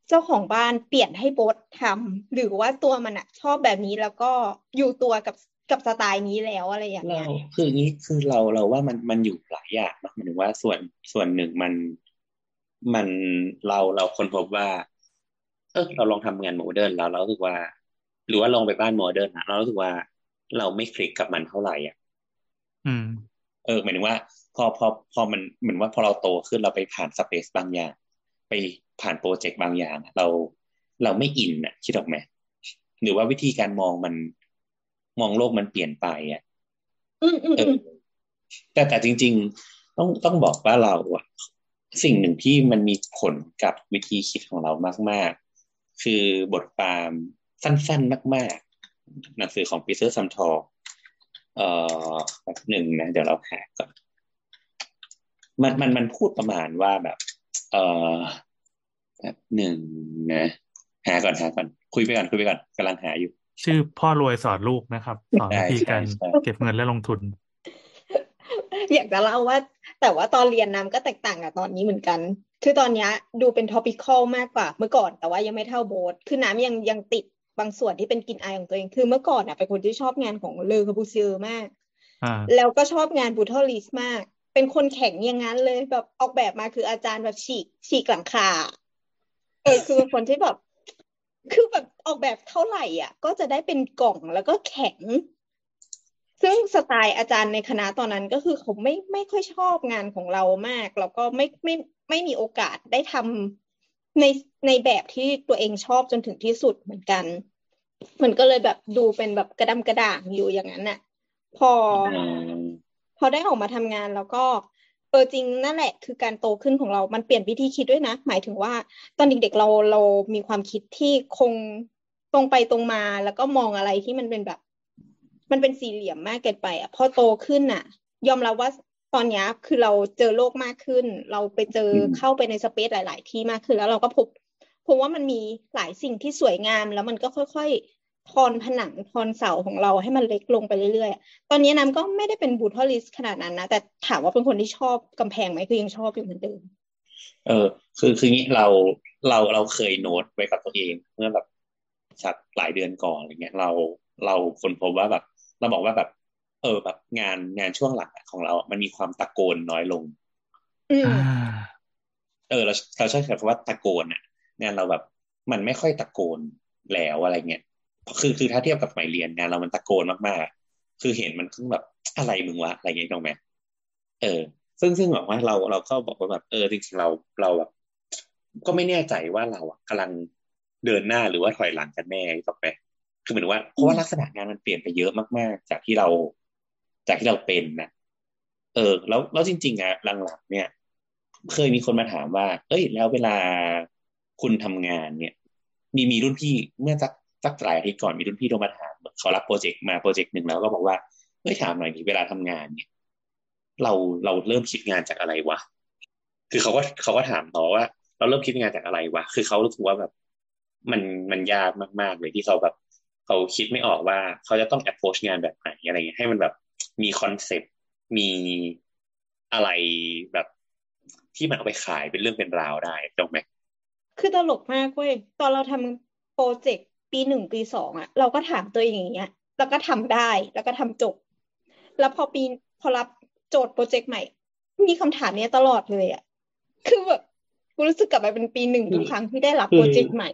เจ้าของบ้านเปลี่ยนให้โบสทำหรือว่าตัวมันอะชอบแบบนี้แล้วก็อยู่ตัวกับ กับสไตล์นี้แล้วอะไรอย่างเงี้ยคืออย่างนี้คือเราเราว่ามันมันอยู่หลายอย่างนะหมายถึงว่าส่วนส่วนหนึ่งมันมันเราเราค้นพบว่า เออเราลองทำงาน modern แล้วเราสึกว่า หรือว่าลองไปบ้าน modern นะเราสึกว่าเราไม่คลิกกับมันเท่าไหร่อะ อืม เออหมายถึงว่า พอพอพอมันเหมือนว่าพอเราโตขึ้นเราไปผ่าน space บางอย่าง ไปผ่าน project บางอย่างเราเราไม่ in อะคิดออกไหมหรือว่าวิธีการมองมัน มองโลกมันเปลี่ยนไปอะแต่แต่จริง ๆ ต้องต้องบอกว่าเราอะสิ่งหนึ่งที่มันมีผลกับวิธีคิดของเรามาก ๆ คือบทความสั้น ๆ มาก ๆ หนังสือของ Peter Zumthor เอ่อแบบหนึ่งนะ เดี๋ยวเราหาก่อนมันมันมันพูดประมาณว่าแบบ เอ่อแบบหนึ่งนะ หาก่อนหาก่อน คุยไปก่อนคุยไปก่อนกำลังหาอยู่ ชื่อพ่อรวยสอนลูกนะครับ สอนวิธีการเก็บเงินและลงทุน อยากจะเล่าว่า แต่ว่าตอนเรียนน้ำก็แตกต่างกับตอนนี้เหมือนกัน คือตอนนี้ดูเป็น tropical มากกว่าเมื่อก่อน แต่ว่ายังไม่เท่าโบสคือน้ำยังยังติดบางส่วนที่เป็นกลิ่นอายของตัวเอง คือเมื่อก่อนอะเป็นคนที่ชอบงานของ Le Corbusier มาก แล้วก็ชอบงาน brutalist มาก เป็นคนแข็งอย่างนั้นเลยแบบออกแบบมาคืออาจารย์แบบฉีกฉีกหลังคาเออคือเป็นคนที่แบบ คือแบบออกแบบเท่าไหร่อะ ก็จะได้เป็นกล่องแล้วก็แข็ง ซึ่งสไตล์อาจารย์ในคณะตอนนั้นก็คือเขาไม่ไม่ค่อยชอบงานของเรามาก แล้วก็ไม่ไม่ไม่มีโอกาสได้ทำในในแบบที่ตัวเองชอบจนถึงที่สุดเหมือนกัน มันก็เลยแบบดูเป็นแบบกระดำกระด่างอยู่อย่างนั้นน่ะ พอ พอได้ออกมาทำงานแล้วก็เออจริงนั่นแหละ คือการโตขึ้นของเรา มันเปลี่ยนวิธีคิดด้วยนะ หมายถึงว่า ตอนเด็กๆเราเรามีความคิดที่คงตรงไปตรงมา แล้วก็มองอะไรที่มันเป็นแบบ มันเป็นสี่เหลี่ยมมากเกินไปอะพอโตขึ้นอะ ยอมรับว่าตอนนี้คือเราเจอโลกมากขึ้น เราไปเจอเข้าไปในสเปซหลาย ๆ ที่มากขึ้นแล้วเราก็พบพบว่ามันมีหลายสิ่งที่สวยงามแล้วมันก็ค่อย ทอนผนังทอนเสาของเราให้มันเล็กลงไปเรื่อยๆ ตอนนี้น้ำก็ไม่ได้เป็นบูทอลิสขนาดนั้นนะ แต่ถามว่าเป็นคนที่ชอบกำแพงไหมคือยังชอบอยู่เหมือนเดิม เออ คือคืองี้เราเราเราเคยโน้ตไว้กับตัวเองเมื่อแบบสักหลายเดือนก่อนอะไรเงี้ย เราเราคนพบว่าแบบ เราบอกว่าแบบ เออแบบงานงานช่วงหลังของเรา มันมีความตะโกนน้อยลงอืมอ่าเออเราเราใช้คำว่าตะโกนอะ งานเราแบบ มันไม่ค่อยตะโกนแล้วอะไรเงี้ย คือคือถ้าเทียบกับสมัยเรียนงานเรามันตะโกนมากๆ คือเห็นมันคือแบบอะไรมึงวะอะไรเงี้ยตรงไหมเออ ซึ่งซึ่งแบบว่าเราเราก็บอกว่าแบบเออจริงๆเราเราแบบก็ไม่แน่ใจว่าเราอะกำลังเดินหน้าหรือว่าถอยหลังกันแน่ถูกไหมคือเหมือนว่าเพราะว่าลักษณะงานมันเปลี่ยนไปเยอะมากๆ จากที่เรา จากที่เราเป็นนะเออ แล้วแล้วจริงๆอะหลังๆเนี่ย เคยมีคนมาถามว่า เอ้ย แล้วเวลาคุณทำงานเนี่ย มีมีรุ่นพี่เมื่อสัก สักหลายอาทิตย์ก่อนมีรุ่นพี่โทรมาถามเขารับโปรเจกต์มาโปรเจกต์หนึ่งแล้วก็บอกว่าเอ้ยถามหน่อยดิเวลาทำงานเนี่ยเราเราเริ่มคิดงานจากอะไรวะคือเขาก็เขาก็ถามต่อว่า เราเริ่มคิดงานจากอะไรวะคือเขารู้สึกว่าแบบ มันมันยากมากๆเลยที่เขาแบบเขาคิดไม่ออกว่าเขาจะต้อง approach งานแบบไหนอะไรเงี้ยให้มันแบบมีคอนเซปต์มีอะไรแบบที่มันเอาไปขายเป็นเรื่องเป็นราวได้ถูกไหมคือตลกมากเว้ยตอนเราทำโปรเจกต์ ปีหนึ่งปีสองอะเราก็ถามตัวเองอย่างเงี้ย แล้วก็ทำได้แล้วก็ทำจบ แล้วพอปีพอรับโจทย์โปรเจกต์ใหม่ มีคำถามเนี้ยตลอดเลยอะคือแบบกูรู้สึกกลับไปเป็นปีหนึ่งทุกครั้งที่ได้รับโปรเจกต์ใหม่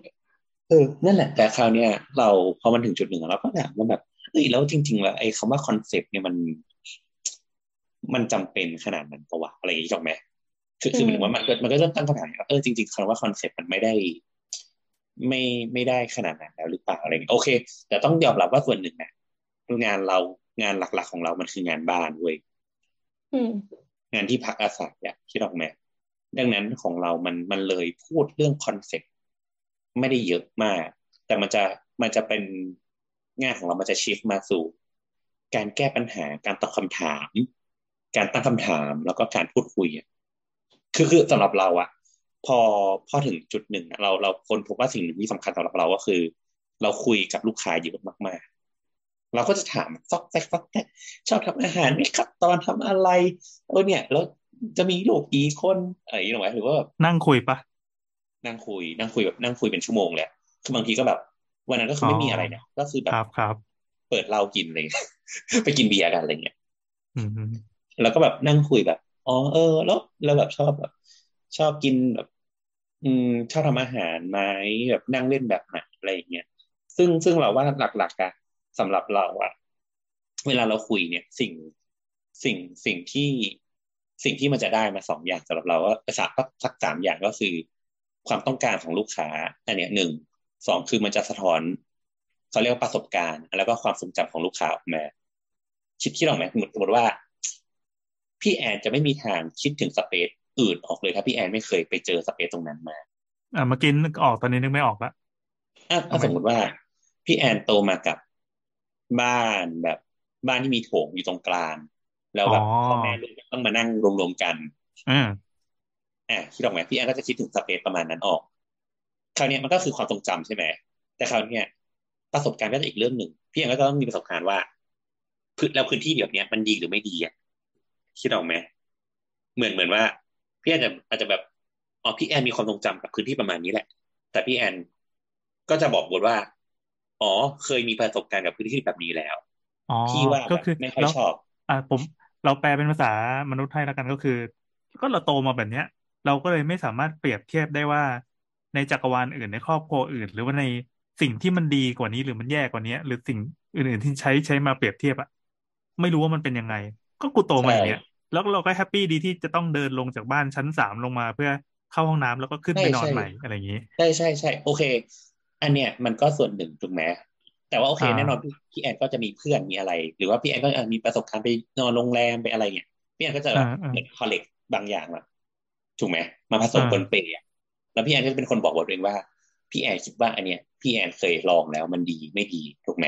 เออนั่นแหละ แต่คราวเนี้ยเราพอมันถึงจุดหนึ่งเราก็ถามว่าแบบเอ้ยแล้วจริง ๆ แล้วไอ้คำว่าคอนเซปต์เนี่ยมัน มันจำเป็นขนาดนั้นปะวะอะไรอย่างนี้ถูกไหมคือคือหมายถึงว่ามันก็มันก็เริ่มตั้งคำถามว่าเออจริงๆคำว่าคอนเซปต์มันไม่ได้ ไม่ไม่ได้ขนาดนั้นแล้วหรือเปล่าอะไรเงี้ยโอเค แต่ต้องยอมรับว่าส่วนหนึ่งนะงานเรางานหลักๆของเรามันคืองานบ้านเว้ยอืมงานที่พักอาศัยอะคิดออกไหมดังนั้นของเรามันมันเลยพูดเรื่องคอนเซ็ปต์ไม่ได้เยอะมาก แต่มันจะมันจะเป็นงานของเรามันจะ shift มาสู่ การแก้ปัญหาการตอบคำถาม การตั้งคำถามแล้วก็การพูดคุยอะคือคือสำหรับเราอะ พอพอถึงจุดหนึ่งอะเราเราคนพบว่าสิ่งหนึ่งที่สำคัญสำหรับเราก็คือ เราคุยกับลูกค้าเยอะมากๆ เราก็จะถามซอกแซกซอกแซกชอบทำอาหารไหมครับ ตอนทำอะไรเออเนี่ยแล้วจะมีลูกกี่คนอะไรอย่างเงี้ยหรอหรือว่าแบบนั่งคุยปะนั่งคุย นั่งคุยแบบนั่งคุยเป็นชั่วโมงเลยอะคือบางทีก็แบบ วันนั้นก็คือไม่มีอะไรนะก็คือแบครับบครับ เปิดเหล้ากินเลยไปกินเบียร์กันอะไรเงี้ยอืมแล้วก็แบบนั่งคุยแบบอ๋อเออ แล้วเราแบบชอบแบบ ชอบกินแบบอืมชอบทำอาหารไหมแบบนั่งเล่นแบบไหนอะไรอย่างเงี้ยซึ่งซึ่งเราว่าหลักๆอะสำหรับเราอะเวลาเราคุยเนี่ย สิ่งสิ่งสิ่งที่สิ่งที่มันจะได้มาสองอย่างสำหรับเราว่าสักสักสามอย่างก็คือความต้องการของลูกค้าอันเนี้ยหนึ่งสองคือมันจะสะท้อนเขาเรียกว่าประสบการณ์ แล้วก็ความทรงจำของลูกค้าออกมาคิดคิดออกไหมสมมติว่า พี่แอนจะไม่มีทางคิดถึงสเปซ อื่นออกเลยถ้าพี่แอนไม่เคยไปเจอสเปซตรงนั้นมา อะเมื่อกี้นึกออกตอนนี้นึกไม่ออกละอะถ้าสมมติว่า พี่แอนโตมากับบ้านแบบบ้านที่มีโถงอยู่ตรงกลางแล้วแบบพ่อแม่ลูกต้องมานั่งรวมๆกันอืมอะคิดออกไหมพี่แอนก็จะคิดถึงสเปซประมาณนั้นออก คราวเนี้ยมันก็คือความทรงจำใช่ไหมแต่คราวเนี้ยประสบการณ์ก็จะอีกเรื่องหนึ่งพี่แอนก็ต้องมีประสบการณ์ว่าพื้นแล้วพื้นที่แบบเนี้ยมันดีหรือไม่ดีอะคิดออกไหมเหมือนเหมือนว่า พี่แอนจะอาจจะแบบอ๋อพี่แอนมีความทรงจำกับพื้นที่ประมาณนี้แหละ แต่พี่แอนก็จะบอกบทว่า อ๋อ เคยมีประสบการณ์กับพื้นที่แบบนี้แล้วอ๋อพี่ว่าก็คือไม่ค่อยแล้วชอบ อะผม เราแปลเป็นภาษามนุษย์ไทยแล้วกันก็คือ ก็เราโตมาแบบเนี้ย เราก็เลยไม่สามารถเปรียบเทียบได้ว่าในจักรวาลอื่นในครอบครัวอื่น หรือว่าในสิ่งที่มันดีกว่านี้หรือมันแย่กว่านี้หรือสิ่งอื่นๆที่ใช้ใช้มาเปรียบเทียบอะไม่รู้ว่ามันเป็นยังไง ก็กูโตมาอย่างเงี้ย แล้วเราก็แฮปปี้ดีที่จะต้องเดินลงจากบ้านชั้นสามลงมาเพื่อเข้าห้องน้ำแล้วก็ขึ้นไปนอนใหม่อะไรอย่างนี้ใช่ใช่ใช่โอเค อันเนี้ยมันก็ส่วนหนึ่งถูกไหมแต่ว่าโอเคอ่าแน่นอนพี่พี่แอนก็จะมีเพื่อนมีอะไร หรือว่าพี่แอนก็อะมีประสบการณ์ไปนอนโรงแรมไปอะไรเงี้ยพี่แอนก็จะแบบอ่าอ่าเหมือนคอลเลกบางอย่างมาถูกไหมมาผสมอ่าบนเปรย์อะแล้วพี่แอนก็จะเป็นคนบอกบทเองว่า พี่แอนคิดว่าอันเนี้ยพี่แอนเคยลองแล้วมันดีไม่ดีถูกไหม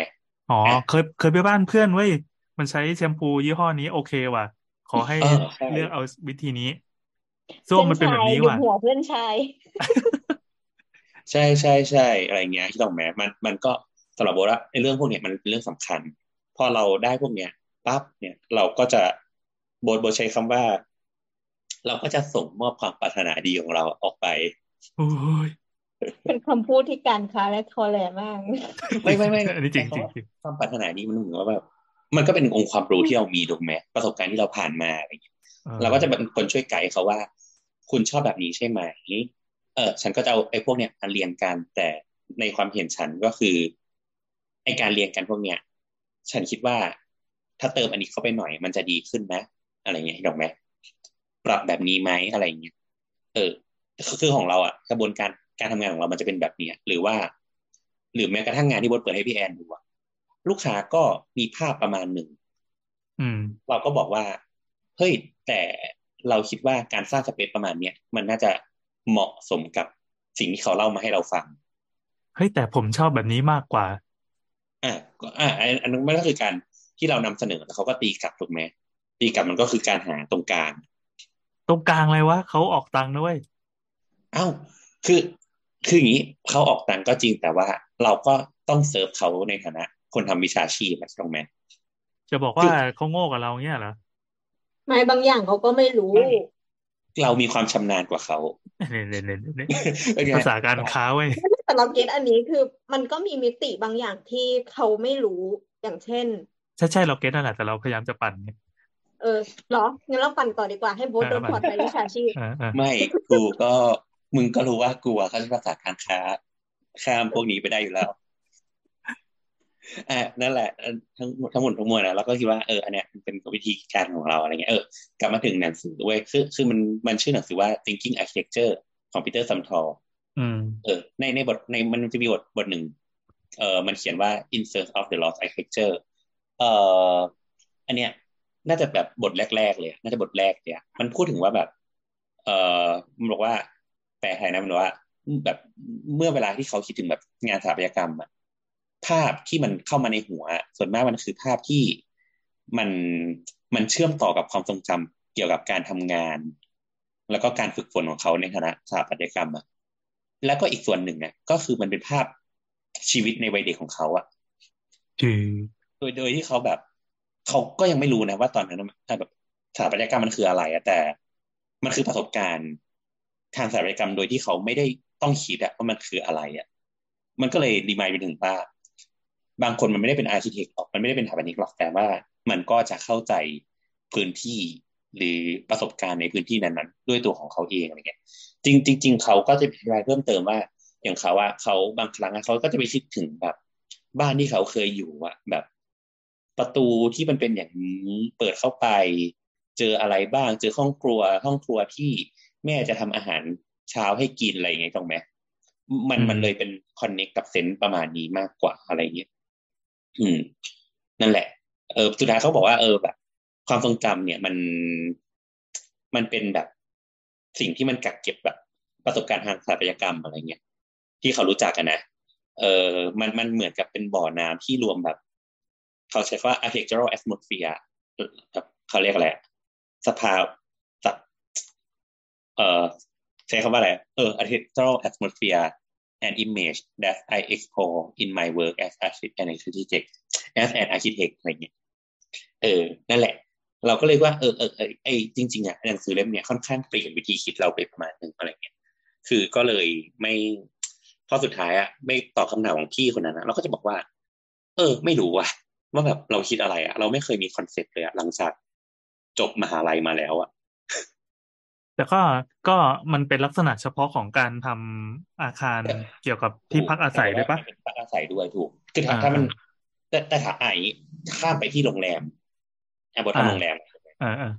อ๋ออะเคยเคยไปบ้านเพื่อนเว้ยมันใช้แชมพูยี่ห้อนี้โอเคว่ะ ขอให้เออใช่เลือกเอาวิธีนี้ส้วมมันเป็นแบบนี้พื่อว่ะชายดูหัวเพื่อนชาย ใช่ใช่ใช่อะไรเงี้ยที่ต้องแม้มันมันก็สำหรับโบว่าในเรื่องพวกเนี้ยมันเป็นเรื่องสำคัญ พอเราได้พวกเนี้ยปั๊บเนี่ยเราก็จะโบโบใช้คำว่า เราก็จะส่งมอบความปรารถนาดีของเราออกไปโอ้ยเป็นคำพูดที่การค้าและทอแหลมาก ไม่ไม่ไม่อันนี้จริงจริงจริงความปรารถนาดีมันเหมือนว่าแบบ มันก็เป็นองค์ความรู้ที่เรามีถูกไหมประสบการณ์ที่เราผ่านมาอะไรอย่างเงี้ยออเราก็จะเป็นคนช่วยไกด์เขาว่า คุณชอบแบบนี้ใช่ไหมเออฉันก็จะเอาไอ้พวกเนี้ยมาเรียงกันแต่ในความเห็นฉันก็คือไอ้การเรียงกันพวกเนี้ยฉันคิดว่าถ้าเติมอันนี้เข้าไปหน่อย มันจะดีขึ้นนะ อะไรเงี้ยถูกไหมปรับแบบนี้ไหมอะไรเงี้ยเออคือคือของเราอะกระบวนการการทำงานของเรามันจะเป็นแบบเนี้ยหรือว่า หรือแม้กระทั่งงานที่บดเปิดให้พี่แอนดูอะ ลูกค้าก็มีภาพประมาณหนึ่งอืมเราก็บอกว่าเฮ้ยแต่เราคิดว่าการสร้างสเปซประมาณเนี้ยมันน่าจะเหมาะสมกับสิ่งที่เขาเล่ามาให้เราฟังเฮ้ยแต่ผมชอบแบบนี้มากกว่า อะก็อะอันอันนั้นมันก็คือการที่เรานำเสนอแล้วเขาก็ตีกลับถูกไหมตีกลับมันก็คือการหาตรงกลาง ตรงกลางเลยวะเขาออกตังค์ด้วยเอ้าคือคืออย่างนี้เขาออกตังค์ก็จริงแต่ว่าเราก็ต้องเซิร์ฟเขาในฐานะ คนทำวิชาชีพอะถูกไหมจะบอกว่าเขาโง่กับเราเงี้ยเหรอไม่บางอย่างเขาก็ไม่รู้ไม่เรามีความชำนาญกว่าเขาเนี่ยเนี่ยเนี่ยเนี่ยเป็นไงภาษาการค้าเว้ยแต่เราเก็ตอันนี้คือมันก็มีมิติบางอย่างที่เขาไม่รู้อย่างเช่น ใช่ใช่เราเก็ตนั่นแหละแต่เราพยายามจะปั่นไงเออเหรองั้นเราปั่นต่อดีกว่าให้โบ๊ทโดนถอดไปวิชาชีพเออเออไม่กูก็มึงก็รู้ว่ากูอะเขาใช้ภาษาการค้าข้ามพวกนี้ไปได้อยู่แล้ว อะนั่นแหละเอ่อทั้งหมดทั้งหมดทั้งมวลนะเราก็คิดว่าเอออันเนี้ยมันเป็นวิธีการของเราอะไรเงี้ยเออกลับมาถึงหนังสือเว้ยคือคือมันมันชื่อหนังสือว่า Thinking Architecture ของปีเตอร์ซัมทอร์อืมเออในในบทในมันจะมีบทบทหนึ่งเออมันเขียนว่า In Search of the Lost Architecture เอ่ออันเนี้ยน่าจะแบบบทแรก ๆ เลยอะน่าจะบทแรกเลยอะมันพูดถึงว่าแบบ เอ่อมันบอกว่าแปลไทยนะมันบอกว่า แบบเมื่อเวลาที่เขาคิดถึงแบบงานสถาปัตยกรรมอะ ภาพที่มันเข้ามาในหัวอะส่วนมากมันคือภาพที่มันมันเชื่อมต่อกับความทรงจำเกี่ยวกับการทำงาน แล้วก็การฝึกฝนของเขาในคณะสถาปัตยกรรมอะแล้วก็อีกส่วนหนึ่งเนี่ยก็คือมันเป็นภาพชีวิตในวัยเด็กของเขาอะจือโดยโดยที่เขาแบบเขาก็ยังไม่รู้นะว่าตอนนั้นมันแบบสถาปัตยกรรมมันคืออะไรอะแต่ มันคือประสบการณ์ทางสถาปัตยกรรมโดยที่เขาไม่ได้ต้องคิดอะว่ามันคืออะไรอะมันก็เลยรีมายไปถึงว่า บางคนมันไม่ได้เป็นอาร์เคเต็กหรอกมันไม่ได้เป็นสถาปนิกหรอกแต่ว่า มันก็จะเข้าใจพื้นที่หรือประสบการณ์ในพื้นที่นั้นๆ ด้วยตัวของเขาเองอะไรเงี้ยจริงจริงๆเขาก็จะอธิบายเพิ่มเติมว่า อย่างเขาว่าเขาบางครั้งเขาก็จะไปคิดถึงแบบ บ้านที่เขาเคยอยู่อะแบบ ประตูที่มันเป็นอย่างนี้เปิดเข้าไป เจออะไรบ้าง เจอห้องครัว ห้องครัวที่แม่จะทำอาหารเช้าให้กินอะไรอย่างเงี้ยตรงไหมมันมันเลยเป็นคอนเน็กกับเซนต์ประมาณนี้มากกว่าอะไรเงี้ย อืม นั่นแหละ เออสุดท้ายเขาบอกว่าเออแบบ ความทรงจำเนี่ยมันมันเป็นแบบสิ่งที่มันกักเก็บแบบประสบการณ์ทางสถาปัตยกรรมอะไรเงี้ยที่เขารู้จักกันนะเออมันมันเหมือนกับเป็นบ่อน้ำที่รวมแบบ เขาใช้คำว่า architectural atmosphere แบบเขาเรียกอะไรสภาพสับเออใช้คำว่าอะไร เออ architectural atmosphere and image that I explore in my work as a r c h i t and architect as an architect อะไรเงี้ยเออ นั่นแหละ เราก็เลยว่าเออเออเออไอจริงๆอะหนังสือเล่มเนี้ยค่อนข้างเปลี่ยนวิธีคิดเราไปประมาณหนึ่งอะไรเงี้ย คือก็เลยไม่พอสุดท้ายอะไม่ตอบคำถามของพี่คนนั้นนะเราก็จะบอกว่า เออ ไม่รู้ว่ะว่าแบบเราคิดอะไรอะ เราไม่เคยมีคอนเซ็ปต์เลยอะหลังจากจบมหาลัยมาแล้วอะ แต่ก็ก็มันเป็นลักษณะเฉพาะของการทำอาคารเกี่ยวกับที่พักอาศัยด้วยปะเป็นพักอาศัยด้วยถูกคือถ้าอ่าถ้ามัน แต่แต่ถ้าไอ้ข้ามไปที่โรงแรมอะบทอ่าทำโรงแรมเออเออ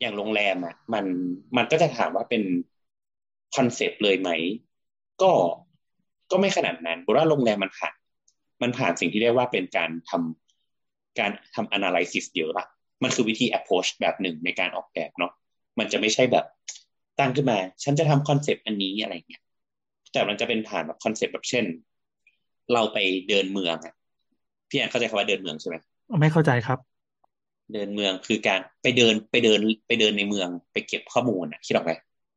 อย่างโรงแรมอะ มันมันก็จะถามว่าเป็นคอนเซปต์เลยไหม ก็ก็ไม่ขนาดนั้นเพราะว่าโรงแรมมันผ่านมันผ่านสิ่งที่เรียกว่าเป็นการทำการทำ analysis เยอะอะมันคือวิธี approach แบบหนึ่งในการออกแบบเนาะ มันจะไม่ใช่แบบตั้งขึ้นมา ฉันจะทำคอนเซปต์อันนี้อะไรเงี้ยแต่มันจะเป็นผ่านแบบคอนเซปต์แบบเช่น เราไปเดินเมืองอะพี่แอนเข้าใจคำว่าเดินเมืองใช่ไหมไม่เข้าใจครับ เดินเมืองคือการไปเดินไปเดินไปเดินในเมือง ไปเก็บข้อมูลอะคิดออกไหม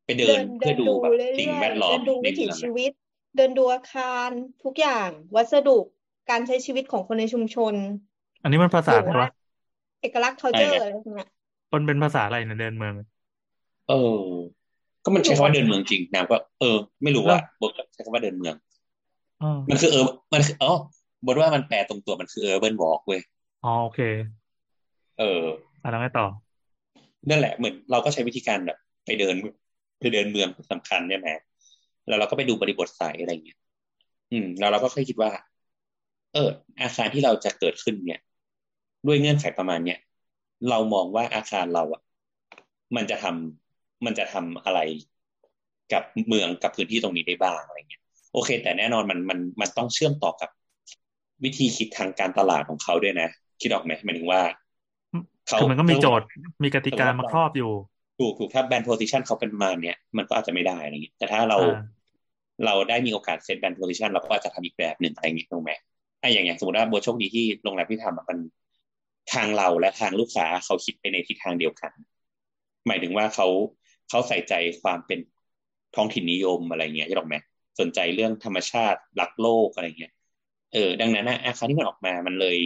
ไปเดินเพื่อดูแบบเรื่สิ่งอยแวดล้อๆเดิมนดูในวิถีเมืองชีอะวิต เดินดูอาคารทุกอย่าง วัสดุการใช้ชีวิตของคนในชุมชน อันนี้มันภาหษารืออะไรว่าวะเอกลักษณ์ใช่ culture ไงอะไรพวกเนี้ยมันเป็นภาษาอะไรนะเดินเมือง เออ ก็มันใช้คำว่าเดินเมืองจริงน้ำก็เออ ไม่รู้แล้วว่าบทใช้คำว่าเดินเมืองอ๋อมันคือเออ มันคืออ๋อบทว่ามันแปลตรงตัวมันคือ urban walk เว้ยอ๋อโอเค เอออะแล้วไงต่อนั่นแหละเหมือนเราก็ใช้วิธีการแบบ ไปเดินไปเดินเมืองสำคัญใช่ไหมแล้วเราก็ไปดูบริบทสายอะไรอย่างเงี้ยอืม แล้วเราก็ค่อยคิดว่า เออ อาคารที่เราจะเกิดขึ้นเนี่ย ด้วยเงื่อนไขประมาณเนี้ยเรามองว่าอาคารเราอะ มันจะทำ มันจะทำอะไรกับเมืองกับพื้นที่ตรงนี้ได้บ้างอะไรเงี้ยโอเค แต่แน่นอนมันมันมันต้องเชื่อมต่อกับวิธีคิดทางการตลาดของเขาด้วยนะ คิดออกไหมหมายถึงว่าเขาคือมันก็มีเขาโจทย์มีกติกามาครอบอยู่ ถูกถูกถ้า brand position เขาเป็นประมาณเนี้ยมันก็อาจจะไม่ได้อะไรอย่างเงี้ยแต่ถ้าเราอ่าเราได้มีโอกาส set brand position เราก็อาจจะทำอีกแบบหนึ่งอะไรอย่างเงี้ยถูกไหมไอ้อย่างอย่างสมมติว่าโบโชคดีที่โรงแรมที่ทำอะมันทางเราและทางลูกค้าเขาคิดไปในทิศทางเดียวกัน หมายถึงว่าเขา เขาใส่ใจความเป็นท้องถิ่นนิยมอะไรเงี้ยใช่หรอไหมสนใจเรื่องธรรมชาติรักโลกอะไรเงี้ยเออดังนั้นนะอาคารที่มันออกมามันเลย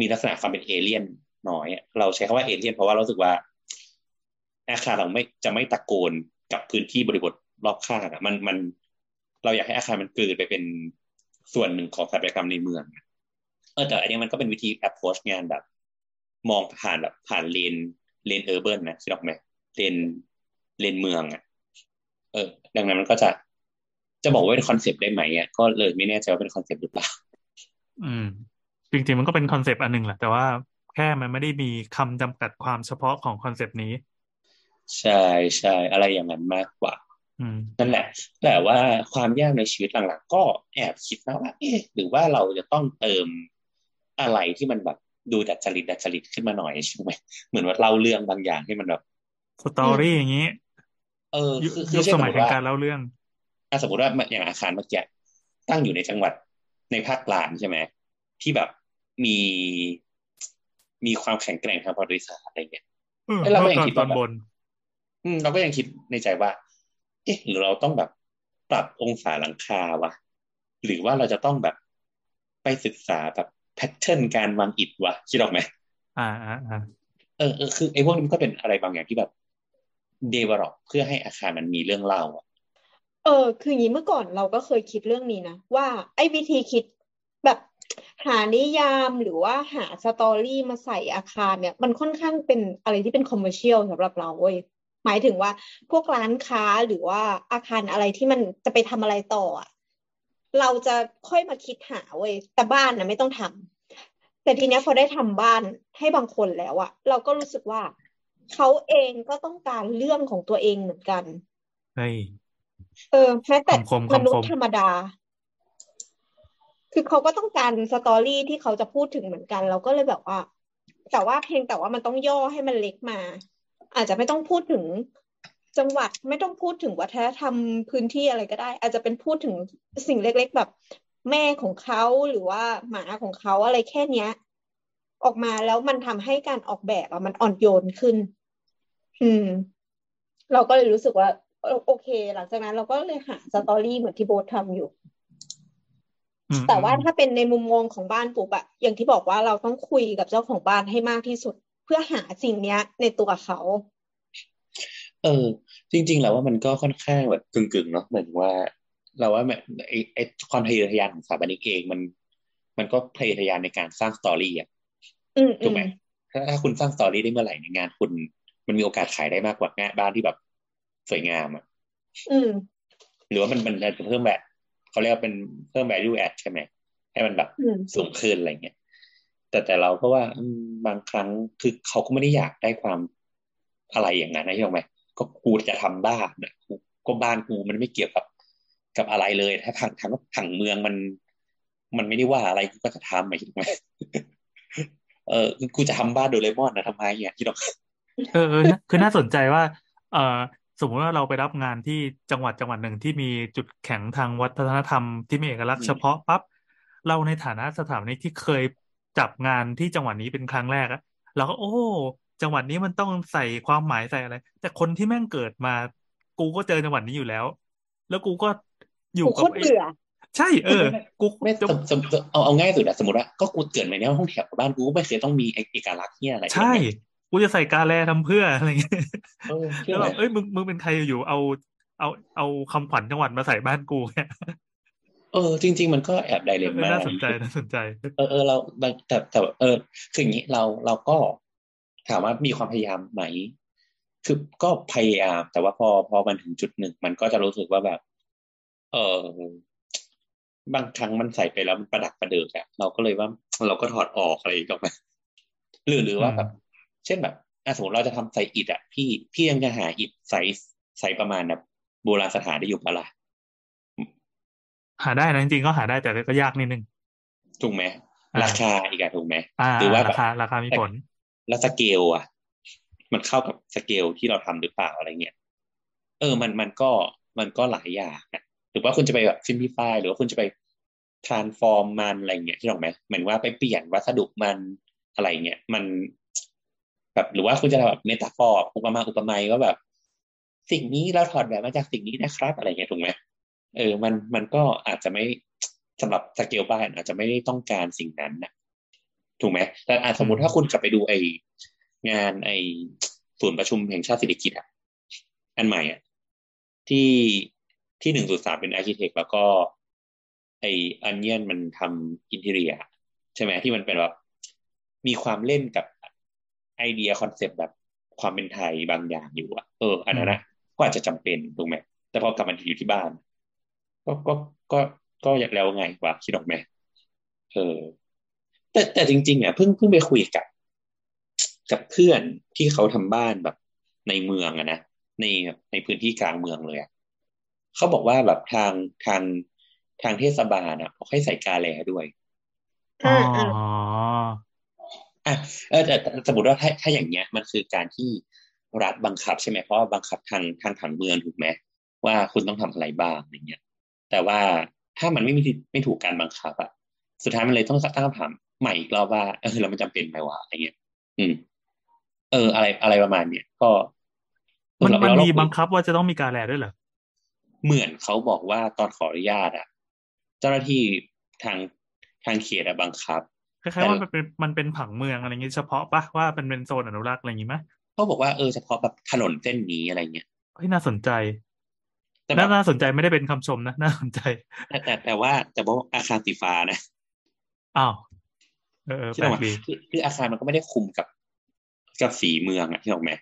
มีลักษณะความเป็นเอเลี่ยนน้อย เราใช้คำว่าเอเลี่ยนเพราะว่าเราสึกว่า อาคารเราไม่จะไม่ตะโกนกับพื้นที่บริบทรอบข้างอะมันมันเราอยากให้อาคารมันกลืนไปเป็นส่วนหนึ่งของสถาปัตยกรรมในเมืองเออแต่อันนี้มันก็เป็นวิธี approach งานแบบ มองผ่านแบบผ่าน lens lens urban นะคิดออกไหม lens lens เมืองอะ เออ ดังนั้นมันก็จะจะบอกว่าเป็นคอนเซปต์ได้ไหมอะก็เลยไม่แน่ใจว่าเป็นคอนเซปต์หรือเปล่า อืม จริงๆมันก็เป็นคอนเซปต์อันหนึ่งแหละแต่ว่าแค่มันไม่ได้มีคำจำกัดความเฉพาะของคอนเซปต์นี้ ใช่ใช่อะไรอย่างนั้นมากกว่าอืมนั่นแหละ แต่ว่าความยากในชีวิตหลังๆก็แอบคิดนะว่า เอ๊ะหรือว่าเราจะต้องเติมอะไรที่มันแบบดูดัดจริตดัดจริตขึ้นมาหน่อยใช่ไหมเหมือนว่าเล่าเรื่องบางอย่างให้มันแบบสตอรี่อย่างนี้ เออยุคคือคืยุอคเช่นสสมมัมยติแห่งว่าการเล่าเรื่องอะสมมติว่าอย่างอาคารเมื่อกี้ตั้งอยู่ในจังหวัดในภาคกลางใช่ไหมที่แบบมีมีความแข็งแกร่งทางประวัติศาสตร์อะไรเงี้ยเออเอ้ยเราก็ภาคยังกลางคิดตอว่านแบบบน อืมเราก็ยังคิดในใจว่า เอ๊ะหรือเราต้องแบบปรับองศาหลังคาวะหรือว่าเราจะต้องแบบไปศึกษาแบบ pattern การวางอิฐวะคิดออกไหมอ่าอ่าอ่าเออเออคือไอ้พวกนี้มันก็เป็นอะไรบางอย่างที่แบบ develop เพื่อให้อาคารมันมีเรื่องเล่าอะเออ คืออย่างนี้เมื่อก่อนเราก็เคยคิดเรื่องนี้นะ ว่าไอ้วิธีคิดแบบหานิยามหรือว่าหา story มาใส่อาคารเนี่ย มันค่อนข้างเป็นอะไรที่เป็น commercial สำหรับเราเว้ยหมายถึงว่าพวกร้านค้าหรือว่าอาคารอะไรที่มันจะไปทำอะไรต่ออะเราจะค่อยมาคิดหาเว้ยแต่บ้านนะไม่ต้องทำแต่ทีเนี้ยพอได้ทำบ้านให้บางคนแล้วอะเราก็รู้สึกว่า เขาเองก็ต้องการเรื่องของตัวเองเหมือนกันเฮ้ยเออแม้แต่คมๆคมๆมนุษย์ธรรมดา คือเขาก็ต้องการสตอรี่ที่เขาจะพูดถึงเหมือนกัน เราก็เลยแบบว่า แต่ว่าเพียงแต่ว่ามันต้องย่อให้มันเล็กมา อาจจะไม่ต้องพูดถึงจังหวัดไม่ต้องพูดถึงวัฒนธรรมพื้นที่อะไรก็ได้ อาจจะเป็นพูดถึงสิ่งเล็ก ๆ แบบแม่ของเขาหรือว่าหมาของเขาอะไรแค่เนี้ย ออกมาแล้วมันทำให้การออกแบบอะมันอ่อนโยนขึ้น อืม เราก็เลยรู้สึกว่าเออโอเค หลังจากนั้น เราก็เลยหาสตอรี่เหมือนที่โบ๊ททำอยู่อืมแต่ว่าอืมถ้าเป็นในมุมมองของบ้านปุ๊บอะอย่างที่บอกว่าเราต้องคุยกับเจ้าของบ้านให้มากที่สุด เพื่อหาสิ่งเนี้ย ในตัวเขา เออ จริง ๆ แล้วว่ามันก็ค่อนข้างแบบกึ่งๆเนาะเหมือนว่าเราว่าแบบไอ้ไอ้ความทะเยอทะยานของสถาปนิกเองมัน มันก็ทะเยอทะยานในการสร้างสตอรี่อะอืมถูอืกไหมมถ้าถ้าคุณสร้างสตอรี่ได้เมื่อไหร่ในยงานคุณ มันมีโอกาสขายได้มากกว่างานบ้านที่แบบสวยงามอะอืมหรือว่ามันมันจะเพิ่มแบบเขาเรียกว่าเป็นเพิ่ม value add ใช่ไหมให้มันแบบอืมสูงขึ้นอะไรเงี้ยแต่แต่เราก็ว่าอืมบางครั้งคือเขาก็ไม่ได้อยากได้ความอะไรอย่างนั้นนะใช่ไหมก็กูจะทำบ้านนะกูก็บ้านกูมันไม่เกี่ยวกับกับอะไรเลย ถ้าทางทางทางเมืองมัน มันไม่ได้ว่าอะไรกูก็จะทำไอ้ถูกไหมเออกูจะทำบ้านโดเรมอนนะทำไมเนี่ยที่เรา เออเออนะคือน่าสนใจว่า เออสมมุติว่าเราไปรับงานที่จังหวัดจังหวัดหนึ่งที่มีจุดแข็งทางวัฒนธรรมที่มีเอกลักษอืณ์มเฉพาะปั๊บเราในฐานะสถาปนิกที่เคยจับงานที่จังหวัดนี้เป็นครั้งแรกอะเราก็โอ้ จังหวัดนี้มันต้องใส่ความหมายใส่อะไร แต่คนที่แม่งเกิดมา กูก็เจอจังหวัดนี้อยู่แล้ว แล้วกูก็อยู่กูกัโคบตรไอ้เบื่อใช่เออ กูไม่จะสมสมเอาเอาง่ายสุดอะสมมติว่าก็กูเกิดมาในห้องแถวบ้านกูก็ไม่เคยต้องมีเอกลักษณ์ที่อะไรใช่ กูจะใส่กาแลทำเพื่ออะไรเงี้ยเออเชื่แล้อวไหมแบบเอ้ยมึงมึงเป็นใครอยู่เอา เอาเอาคำขวัญจังหวัดมาใส่บ้านกูเนี่ยเออจริง ๆ มันก็แอบไดเลมเออม่าน่าสนใจน่าสนใจ เออเออเราบางแต่แต่เออคืออย่างนี้เราเราก็ถามว่ามีความพยายามไหม คือก็พยายาม แต่ว่าพอพอมันถึงจุดหนึ่ง มันก็จะรู้สึกว่าแบบ เออบางครั้งมันใส่ไปแล้วมันประดักประเดิกอะเราก็เลยว่าเราก็ถอดออกอะไรอย่างเงี้ยหรือหรือว่าแบบ เช่นแบบอะสมมติเราจะทำใส่อิฐอะพี่พี่ยังจะหาอิฐใส่ใส่ประมาณแบบโบราณสถานได้อยู่ปะล่ะหาได้นะจริงๆก็หาได้แต่ก็ยากนิดนึงถูกไหมอ่าราคาอีกอะถูกไหมอ่าหรือว่าแบราบคาราคามีผล แล้วสเกลอะมันเข้ากับสเกลที่เราทำหรือเปล่าอะไรเงี้ยเออมันมันก็มันก็หลายอย่างอะหรือว่าคุณจะไปแบบซิมพลิฟายหรือว่าคุณจะไปทรานส์ฟอร์มมันอะไรเงี้ยที่หรอกไหมเหมือนว่าไปเปลี่ยนวัสดุมันอะไรเงี้ยมัน แบบหรือว่าคุณจะแบบเมตาฟอร์อุปมาอุปไมยว่าแบบ สิ่งนี้เราถอดแบบมาจากสิ่งนี้นะครับ อะไรเงี้ยถูกไหมเออ มันมันก็อาจจะไม่สำหรับสเกลบ้านอาจจะไม่ได้ต้องการสิ่งนั้นนะถูกไหมแต่อาจสมมติถ้าคุณกลับไปดูไองานไอศูนย์ประชุมแห่งชาติเศรษฐกิจอะอันใหม่อะที่ที่หนึ่งจุดสามเป็น architect แล้วก็ไออันเนียนมันทำ interior ใช่ไหมที่มันเป็นแบบมีความเล่นกับ ไอเดียคอนเซปต์แบบความเป็นไทยบางอย่างอยู่อะเอออันนั้นนะก็อาจจะจำเป็นถูกไหมแต่พอกลับมาอยู่ที่บ้าน ก็ก็ก็ก็อยากแล้วไงวะคิดออกไหมเออ แต่แต่จริงๆอะเพิ่งเพิ่งไปคุยกับ กับเพื่อนที่เขาทำบ้านแบบในเมืองอะนะในในพื้นที่กลางเมืองเลยอะเขาบอกว่าแบบทางทางทางเทศบาลอะเขาให้ใส่กาแลด้วยอ๋อ อ่าอ่าอะเออแต่แต่สมมติว่าถ้าถ้าอย่างเงี้ย มันคือการที่รัฐบังคับใช่ไหมเพราะว่าบังคับทางทางผังเมืองถูกไหมว่าคุณต้องทำอะไรบ้างอย่างเงี้ย แต่ว่าถ้ามันไม่มีไม่ถูกการบังคับอะสุดท้ายมันเลยต้องตั้งคำถามใหม่อีกรอบว่าเออแล้วมันจำเป็นไหมวะอะไรเงี้ย อืม เออ อะไรอะไรประมาณเนี้ยก็เออมันเรามันเรามีเราบังคับว่าจะต้องมีกาแลด้วยเหรอเหมือนเขาบอกว่าตอนขออนุญาตอะเจ้าหน้าที่ทางทางเขตอะบังคับ คล้ายๆว่ามันเป็นมันเป็นผังเมืองอะไรอย่างงี้เฉพาะปะว่าเป็นเป็นโซนอนุรักษ์อะไรอย่างงี้ไหมเขาบอกว่าเออเฉพาะแบบถนนเส้นนี้อะไรเงี้ยเฮ้ยน่าสนใจแต่แบน่าบน่าสนใจไม่ได้เป็นคำชมนะน่าสนใจ แต่แต่แต่ว่าแต่ว่าอาคารสีฟ้านะอ้าวเออเออที่แปลบอกกดีคือคืออาคารมันก็ไม่ได้คุมกับกับสีเมืองอะที่บอกไหม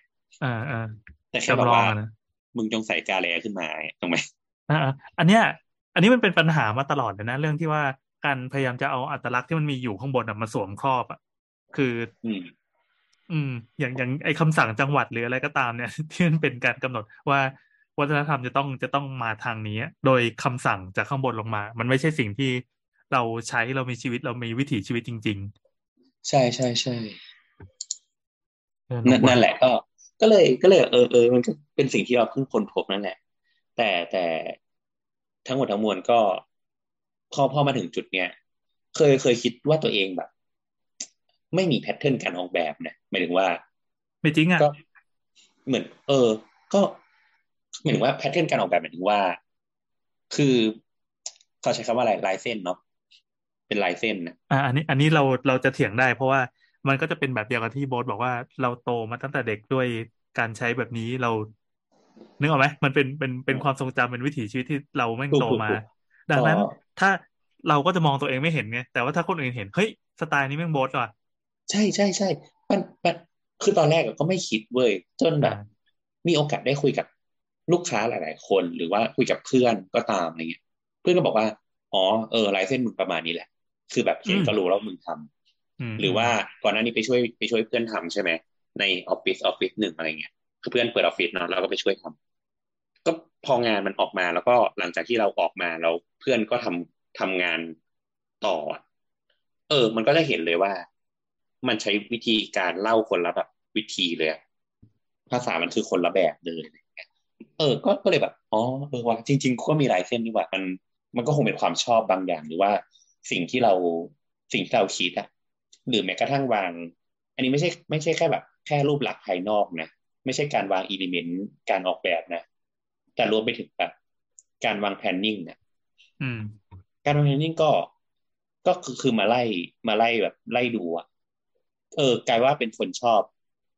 อ่าอ่าแต่แค่แบบจำลองว่าอะนะมึงจงใส่กาแลขึ้นมาถูกไหมอ่าอ่าอันเนี้ย อันนี้มันเป็นปัญหามาตลอดเลยนะ เรื่องที่ว่า การพยายามจะเอาอัตลักษณ์ที่มันมีอยู่ข้างบนอะมาสวมครอบอะคืออืมอืม อย่างอย่างไอ้คำสั่งจังหวัดหรืออะไรก็ตามเนี่ย ที่มันเป็นการกำหนดว่าวัฒนธรรมจะต้องจะต้องมาทางนี้ โดยคำสั่งจากข้างบนลงมา มันไม่ใช่สิ่งที่เราใช้เรามีชีวิตเรามีวิถีชีวิตจริงใช่ใช่ใช่ๆเออนั่นรบกวนนั่นแหละก็ ก็เลยก็เลยเออเออมันก็เป็นสิ่งที่เราเพิ่งค้นพบนั่นแหละ แต่แต่ทั้งหมดทั้งมวลก็ พอพอมาถึงจุดเนี้ยเคยเคยคิดว่าตัวเองแบบ ไม่มีแพทเทิร์นการออกแบบนะหมายถึงว่า ไม่จริงอะก็เหมือน เออ ก็หมายถึงว่าแพทเทิร์นการออกแบบหมายถึงว่า คือเขาใช้คำว่าอะไรลายเส้นเนาะเป็นลายเส้นนะอ่า อันนี้ อันนี้เราเราจะเถียงได้ เพราะว่ามันก็จะเป็นแบบเดียวกับที่โบ๊ทบอกว่าเราโตมาตั้งแต่เด็กด้วยการใช้แบบนี้เรานึกออกไหมมันเป็นเป็นเป็นความทรงจำเป็นวิถีชีวิตที่เราแม่งถูกโตถูกมาถูก ดังนั้นก็ถ้าเราก็จะมองตัวเองไม่เห็นไงแต่ว่าถ้าคนอื่นเห็นเฮ้ยสไตล์นี้แม่งโบ๊ทว่ะใช่ใช่ใช่มันมันคือตอนแรกอะก็ไม่คิดเว้ยจนแบบอ่ามีโอกาสได้คุยกับลูกค้าหลาย ๆ คนหรือว่าคุยกับเพื่อนก็ตามอะไรเงี้ยเพื่อนก็บอกว่า อ๋อเออลายเส้นมึงประมาณนี้แหละ คือแบบเห็นก็รู้แล้วมึงทำอืมหรือว่าก่อนหน้านี้ไปช่วยไปช่วยเพื่อนทำใช่ไหมในออฟฟิศออฟฟิศหนึ่งอะไรเงี้ยคือเพื่อนเปิดออฟฟิศเนาะเราก็ไปช่วยทำ ก็พองานมันออกมาแล้วก็หลังจากที่เราออกมาเราเพื่อนก็ทำทำงานต่อ เออ มันก็จะเห็นเลยว่า มันใช้วิธีการเล่าคนละแบบวิธีเลยภาษามันคือคนละแบบเลยเออ ก็ก็เลยแบบอ๋อเออว่าจริง ๆ ก็มีหลายเส้นนี่ว่ามันมันก็คงเป็นความชอบบางอย่างหรือว่าสิ่งที่เราสิ่งที่เราคิดอะหรือแม้กระทั่งวาง อันนี้ไม่ใช่ไม่ใช่แค่แบบ แค่รูปลักษณ์ภายนอกนะ ไม่ใช่การวางอิเลเมนต์การออกแบบนะ แต่รวมไปถึงแบบการวาง planning เนี่ยอืมการทำ planning ก็ก็คือคือมาไล่มาไล่แบบไล่ดูอะเออกลายว่าเป็นคนชอบ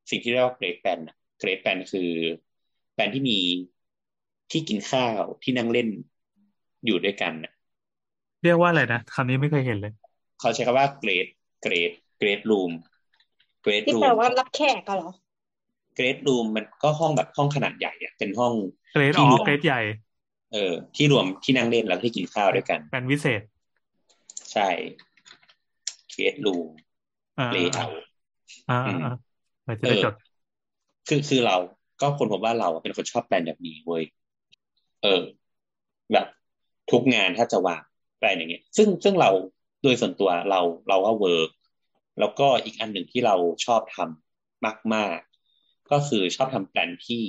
สิ่งที่เรียกว่า great แปลน great แปลนคือแปลนที่มีที่กินข้าวที่นั่งเล่นอยู่ด้วยกันน่ะเรียกว่าอะไรนะคำนี้ไม่เคยเห็นเลย เขาใช้คำว่า great great great roomเกรดที่รูแปลมว่ารับแขกก็เหรอเกรดรูมมันก็ห้องแบบห้องขนาดใหญ่อะเป็นห้อง เกรดที่อ๋อรวมเกรดใหญ่ เออ ที่รวมที่นั่งเล่นแล้วก็ที่กินข้าวด้วยกันเป็นวิเศษ ใช่เกรดรูมอ่าเลเยอร์อ่าอือ่ามอ่าไปจะเอได้อจดคือคือเราก็คนพบว่าเราอะเป็นคนชอบแปลนแบบนี้เว้ยเออ แบบทุกงานถ้าจะวางแปลนอย่างเงี้ย ซึ่งซึ่งเราโดยส่วนตัวเราเราว่า work แล้วก็อีกอันหนึ่งที่เราชอบทำมาก ๆ ก็คือชอบทำแปลนที่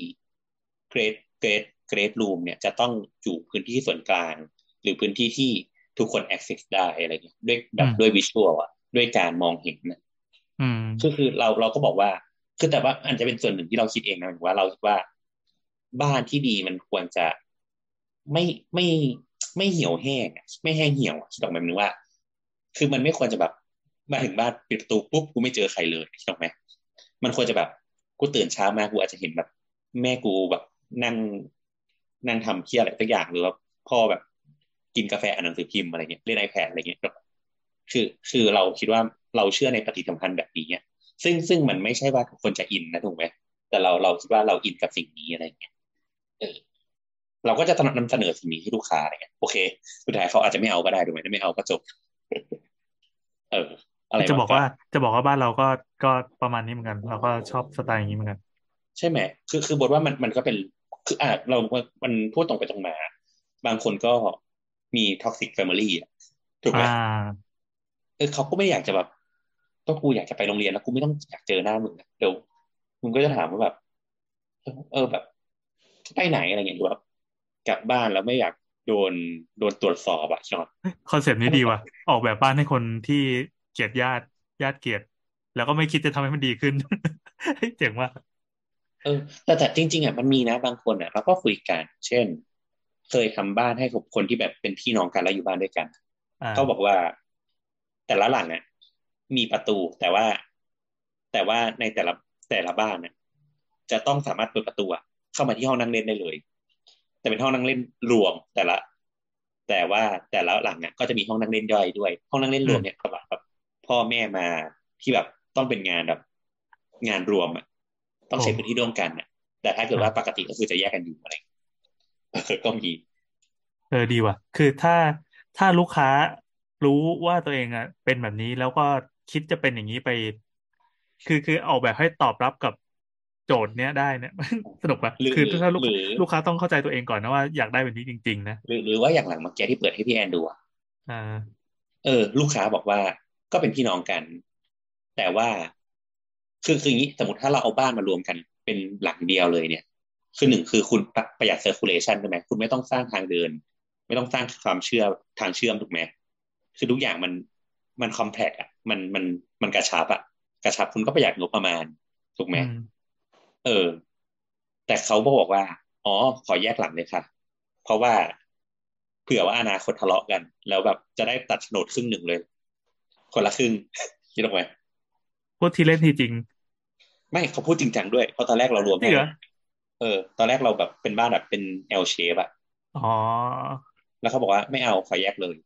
great great great room เนี่ยจะต้องอยู่พื้นที่ส่วนกลาง หรือพื้นที่ที่ทุกคน access ได้อะไรเงี้ยด้วยแบบด้วย visual อะด้วยการมองเห็นนะอืมคือคือเราเราก็บอกว่า คือแต่ว่าอาจจะเป็นส่วนหนึ่งที่เราคิดเองนะหมายถึงว่าเราคิดว่าบ้านที่ดีมันควรจะไม่ไม่ไม่เหี่ยวแห้งอะไม่แห้งเหี่ยวอะคิดออกไหมหมายถึงว่า คือมันไม่ควรจะแบบมาถึงบ้านปิดประตูปุ๊บกูไม่เจอใครเลยคิดออกไหมมันควรจะแบบกูตื่นเช้ามากูอาจจะเห็นแบบ แม่กูแบบ นั่งนั่งทำเคี้ยอะไรสักอย่างหรือว่าพ่อแบบกินกาแฟอ่านหนังสือพิมพ์อะไรเงี้ยเล่นไอแพดอะไรเงี้ยคือคือเราคิดว่าเราเชื่อในปฏิสัมพันธ์แบบนี้เนี่ยซึ่งซึ่งมันไม่ใช่ว่าทุกคนจะอินนะถูกไหมแต่เราเราคิดว่าเราอินกับสิ่งนี้อะไรเงี้ยเออเราก็จะนำเสนอสิ่งนี้ให้ลูกค้าอะไรเงี้ยโอเค สุดท้ายเขาอาจจะไม่เอาก็ได้ถูกไหมถ้าไม่เอาก็จบ เออ อะไรจะบอกว่าจะบอกว่าบ้านเราก็ก็ประมาณนี้เหมือนกัน เราก็ชอบสไตล์อย่างนี้เหมือนกัน ใช่ไหมคือคือโบ๊ทว่ามันมันก็เป็น คืออะเรามันพูดตรงไปตรงมา บางคนก็มี toxic family ถูกไหมอ่าเออเขาก็ไม่อยากจะแบบก็กูอยากจะไปโรงเรียนแล้วกูไม่ต้องอยากเจอหน้ามึงอะเดี๋ยวมึงก็จะถามว่าแบบ เออเออแบบไปไหนอะไรเงี้ยหรือแบบกลับบ้านแล้วไม่อยากโดนโดนตรวจสอบอะชอบ concept นี้ดีว่ะ ออกแบบบ้านให้คนที่เกลียดญาติญาติเกลียด แล้วก็ไม่คิดจะทำให้มันดีขึ้นเจ๋งว่ะ เออแต่แต่จริง ๆอะมันมีนะบางคนอะเราก็คุยกัน เช่น เคยทำบ้านให้กับคนที่แบบเป็นพี่น้องกันแล้วอยู่บ้านด้วยกันอ่าเขาบอกว่า แต่ละหลังอะมีประตูแต่ว่า แต่ว่าในแต่ละแต่ละบ้านน่ะจะต้องสามารถเปิดประตูอะเข้ามาที่ห้องนั่งเล่นได้เลย แต่เป็นห้องนั่งเล่นรวมแต่ละ แต่ว่าแต่ละหลังเนี่ยก็จะมีห้องนั่งเล่นย่อยด้วย ห้องนั่งเล่นรวมเนี่ยสำหรับแบบพ่อแม่มาที่แบบต้องเป็นงานแบบ งานรวมอะ ต้องใช้พื้นที่ร่วมกันอะแต่ถ้าเกิดว่าปกติก็คือจะแยกกันอยู่อะไรเออก็มีเออดีว่ะ คือถ้าถ้าลูกค้ารู้ว่าตัวเองอะ เป็นแบบนี้แล้วก็คิดจะเป็นอย่างนี้ไป คือคือออกแบบให้ตอบรับกับโจทย์เนี้ยได้เนี่ยสนุกปะหรือคือถ้าลูกหรือลูกค้าต้องเข้าใจตัวเองก่อนนะว่าอยากได้แบบนี้จริง ๆ นะหรือหรือว่าอย่างหลังเมื่อกี้ที่เปิดให้พี่แอนดูอะอ่าเออ ลูกค้าบอกว่าก็เป็นพี่น้องกัน แต่ว่า คือคืออย่างนี้สมมติถ้าเราเอาบ้านมารวมกันเป็นหลังเดียวเลยเนี่ย คือหนึ่งคือคุณประประหยัดเซอร์คูลเลชันใช่ไหมคุณไม่ต้องสร้างทางเดิน ไม่ต้องสร้างความเชื่อมทางเชื่อมถูกไหมคือทุกอย่างมันมันคอมแพคอะมันมันมันกระชับอะกระชับคุณก็ประหยัดงบประมาณถูกไหมอืมเออ แต่เขาบอกว่า อ๋อ ขอแยกหลังเลยค่ะ เพราะว่าเผื่อว่าอนาคตทะเลาะกัน แล้วแบบจะได้ตัดโฉนดครึ่งหนึ่งเลย คนละครึ่งคิดออกไหมพูดทีเล่นทีจริง ไม่เขาพูดจริงจังด้วยเพราะตอนแรกเรารวมจริงเหรอเออ ตอนแรกเราแบบเป็นบ้านแบบเป็น L shape อะอ๋อ แล้วเขาบอกว่าไม่เอาขอแยกเลย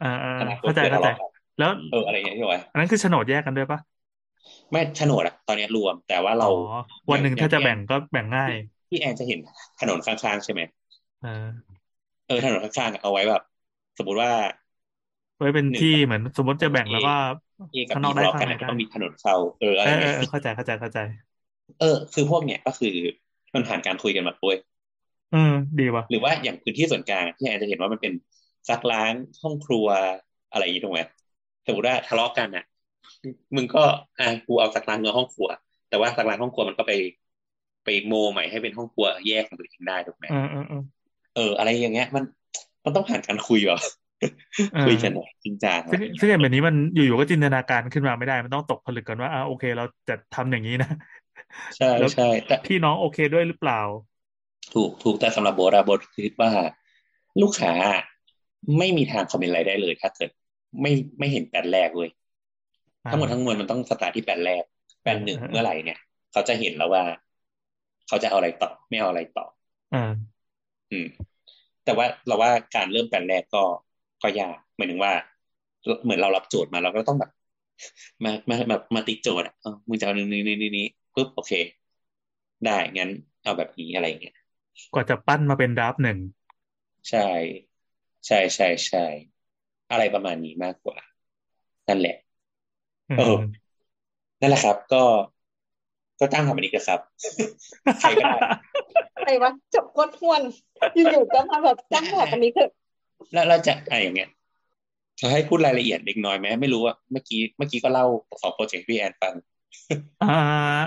อ่าอ่าอนาคตเข้าใจเผื่อเข้าทะใจเลาะกันแล้วเอออะไรอย่างเงี้ยที่บอกว่าอันนั้นคือโฉนดแยกกันด้วยปะไม่โฉนดอะตอนนี้รวม แต่ว่าเราอ๋อวันหนึ่งถ้าจะแบ่งก็แบ่งง่ายพี่แอนจะเห็นถนนข้างๆใช่ไหมเออเออถนนข้างๆอะเอาไว้แบบ สมมุติว่า ไว้เป็นหนึ่งที่เหมือนสมมติจะแบ่งแล้วก็ เอกับข้างนบีอกทะได้เลาะข้างในได้กันอะต้องมีถนนเข้าเอออะไรเอออย่างเอเงี้อยเออเข้าใจเข้าใจเข้าใจ เออ คือพวกเนี้ยก็คือมันผ่านการคุยกันมาด้วยเออดีว่ะหรือว่าอย่างพื้นที่ส่วนกลางที่แอนจะเห็นว่ามันเป็นซักล้างห้องครัวอะไรอย่างนี้ถูกไหมสมมติว่าทะเลาะกันอะ มึงก็อะกูเอาซักล้างเนื้อห้องครัว แต่ว่าซักล้างห้องครัวมันก็ไป ไปโมใหม่ให้เป็นห้องครัวแยกของตัวเองได้ถูกไหมเออเออเออเอออะไรอย่างเงี้ย มันมันต้องผ่านการคุยเหรอเออ คุยกันหน่อยจริงจังซึ่งซึ่งอย่างแบบนี้มันอยู่ๆก็จินตนาการขึ้นมาไม่ได้มันต้องตกผลึกกันว่าอ่าโอเค เราจะทำอย่างนี้นะใช่แล้วใช่แต่พี่น้องโอเคด้วยหรือเปล่า ถูกถูกแต่สำหรับโบทอะโบทคิดว่า ลูกค้าไม่มีทางคอมเมนต์อะไรได้เลย ถ้าเกิดไม่ไม่เห็นแปลนแรกเลยอ่าทั้งหมดทั้งมวลมันต้องสตาร์ทที่แปลนแรกแปลนหนึ่งเออเมื่อไหร่เนี่ย เขาจะเห็นแล้วว่า เขาจะเอาอะไรต่อ ไม่เอาอะไรต่ออ่าอืม แต่ว่าเราว่าการเริ่มแปลนแรกก็ ก็ยากหมายถึงว่า เหมือนเรารับโจทย์มาเราก็ต้องแบบ มามาแบบมาติดโจทย์อะเออมึงจะเอานี้นี้นี้นี้ปุ๊บโอเค ได้งั้น เอาแบบนี้อะไรอย่างเงี้ยกว่าจะปั้นมาเป็นดราฟต์หนึ่งใช่ ใช่ใช่ใช่อะไรประมาณนี้มากกว่า นั่นแหละเออนั่นแหละครับ ก็ก็จ้างทำอันนี้ก็ครับใครก็ได้อะไรวะจบโคตรทวนอยู่ๆก็มาแบบจ้างแบบอันนี้เถอะ แล้วเราจะอะไรอย่างเงี้ยจะให้พูดรายละเอียดเล็กน้อยไหมไม่รู้ว่าเมื่อกี้เมื่อกี้ก็เล่าสองโปรเจกต์พี่แอนฟังอ่า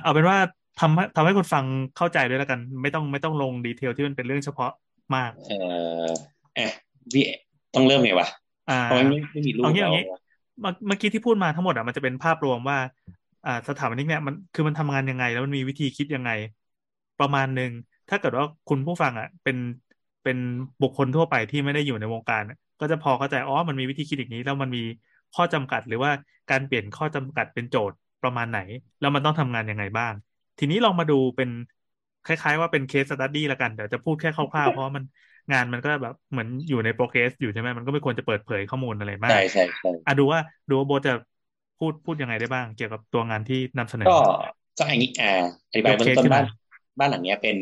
เอาเป็นว่าทำให้ทำให้คนฟังเข้าใจด้วยแล้วกัน ไม่ต้องไม่ต้องลงดีเทลที่มันเป็นเรื่องเฉพาะมาก เอ่ออะพี่ต้องเริ่มไงวะอ่าทำไมไม่ไม่มีรูปเอางี้เราเอางี้เมื่อเมื่อกี้ที่พูดมาทั้งหมดอะมันจะเป็นภาพรวมว่า อ่าสถาปนิกเนี่ยมันคือมันทำงานยังไง แล้วมันมีวิธีคิดยังไง ประมาณหนึ่งถ้าเกิดว่าคุณผู้ฟังอะ เป็น เป็นบุคคลทั่วไปที่ไม่ได้อยู่ในวงการอะก็จะพอเข้าใจอ๋อมันมีวิธีคิดอย่างนี้ แล้วมันมีข้อจำกัดหรือว่าการเปลี่ยนข้อจำกัดเป็นโจทย์ประมาณไหน แล้วมันต้องทำงานยังไงบ้าง ทีนี้ลองมาดูเป็นคล้าย ๆ ว่าเป็นเคสสตัดดี้ละกันเดี๋ยวจะพูดแค่คร่าวๆเพราะว่ามันงานมันก็แบบเหมือนอยู่ในโปรเกรสอยู่ใช่ไหมมันก็ไม่ควรจะเปิดเผยข้อมูลอะไรมากใช่ใช่ใช่อะดูว่าดูว่าโบทจะพูดพูดยังไงได้บ้าง เกี่ยวกับตัวงานที่นำเสนอ ก็ก็อันนี้อ่าอธิบายยกเบื้อเคงสต้นขึ้นบ้ามานบ้านหลังเนี้ยเป็น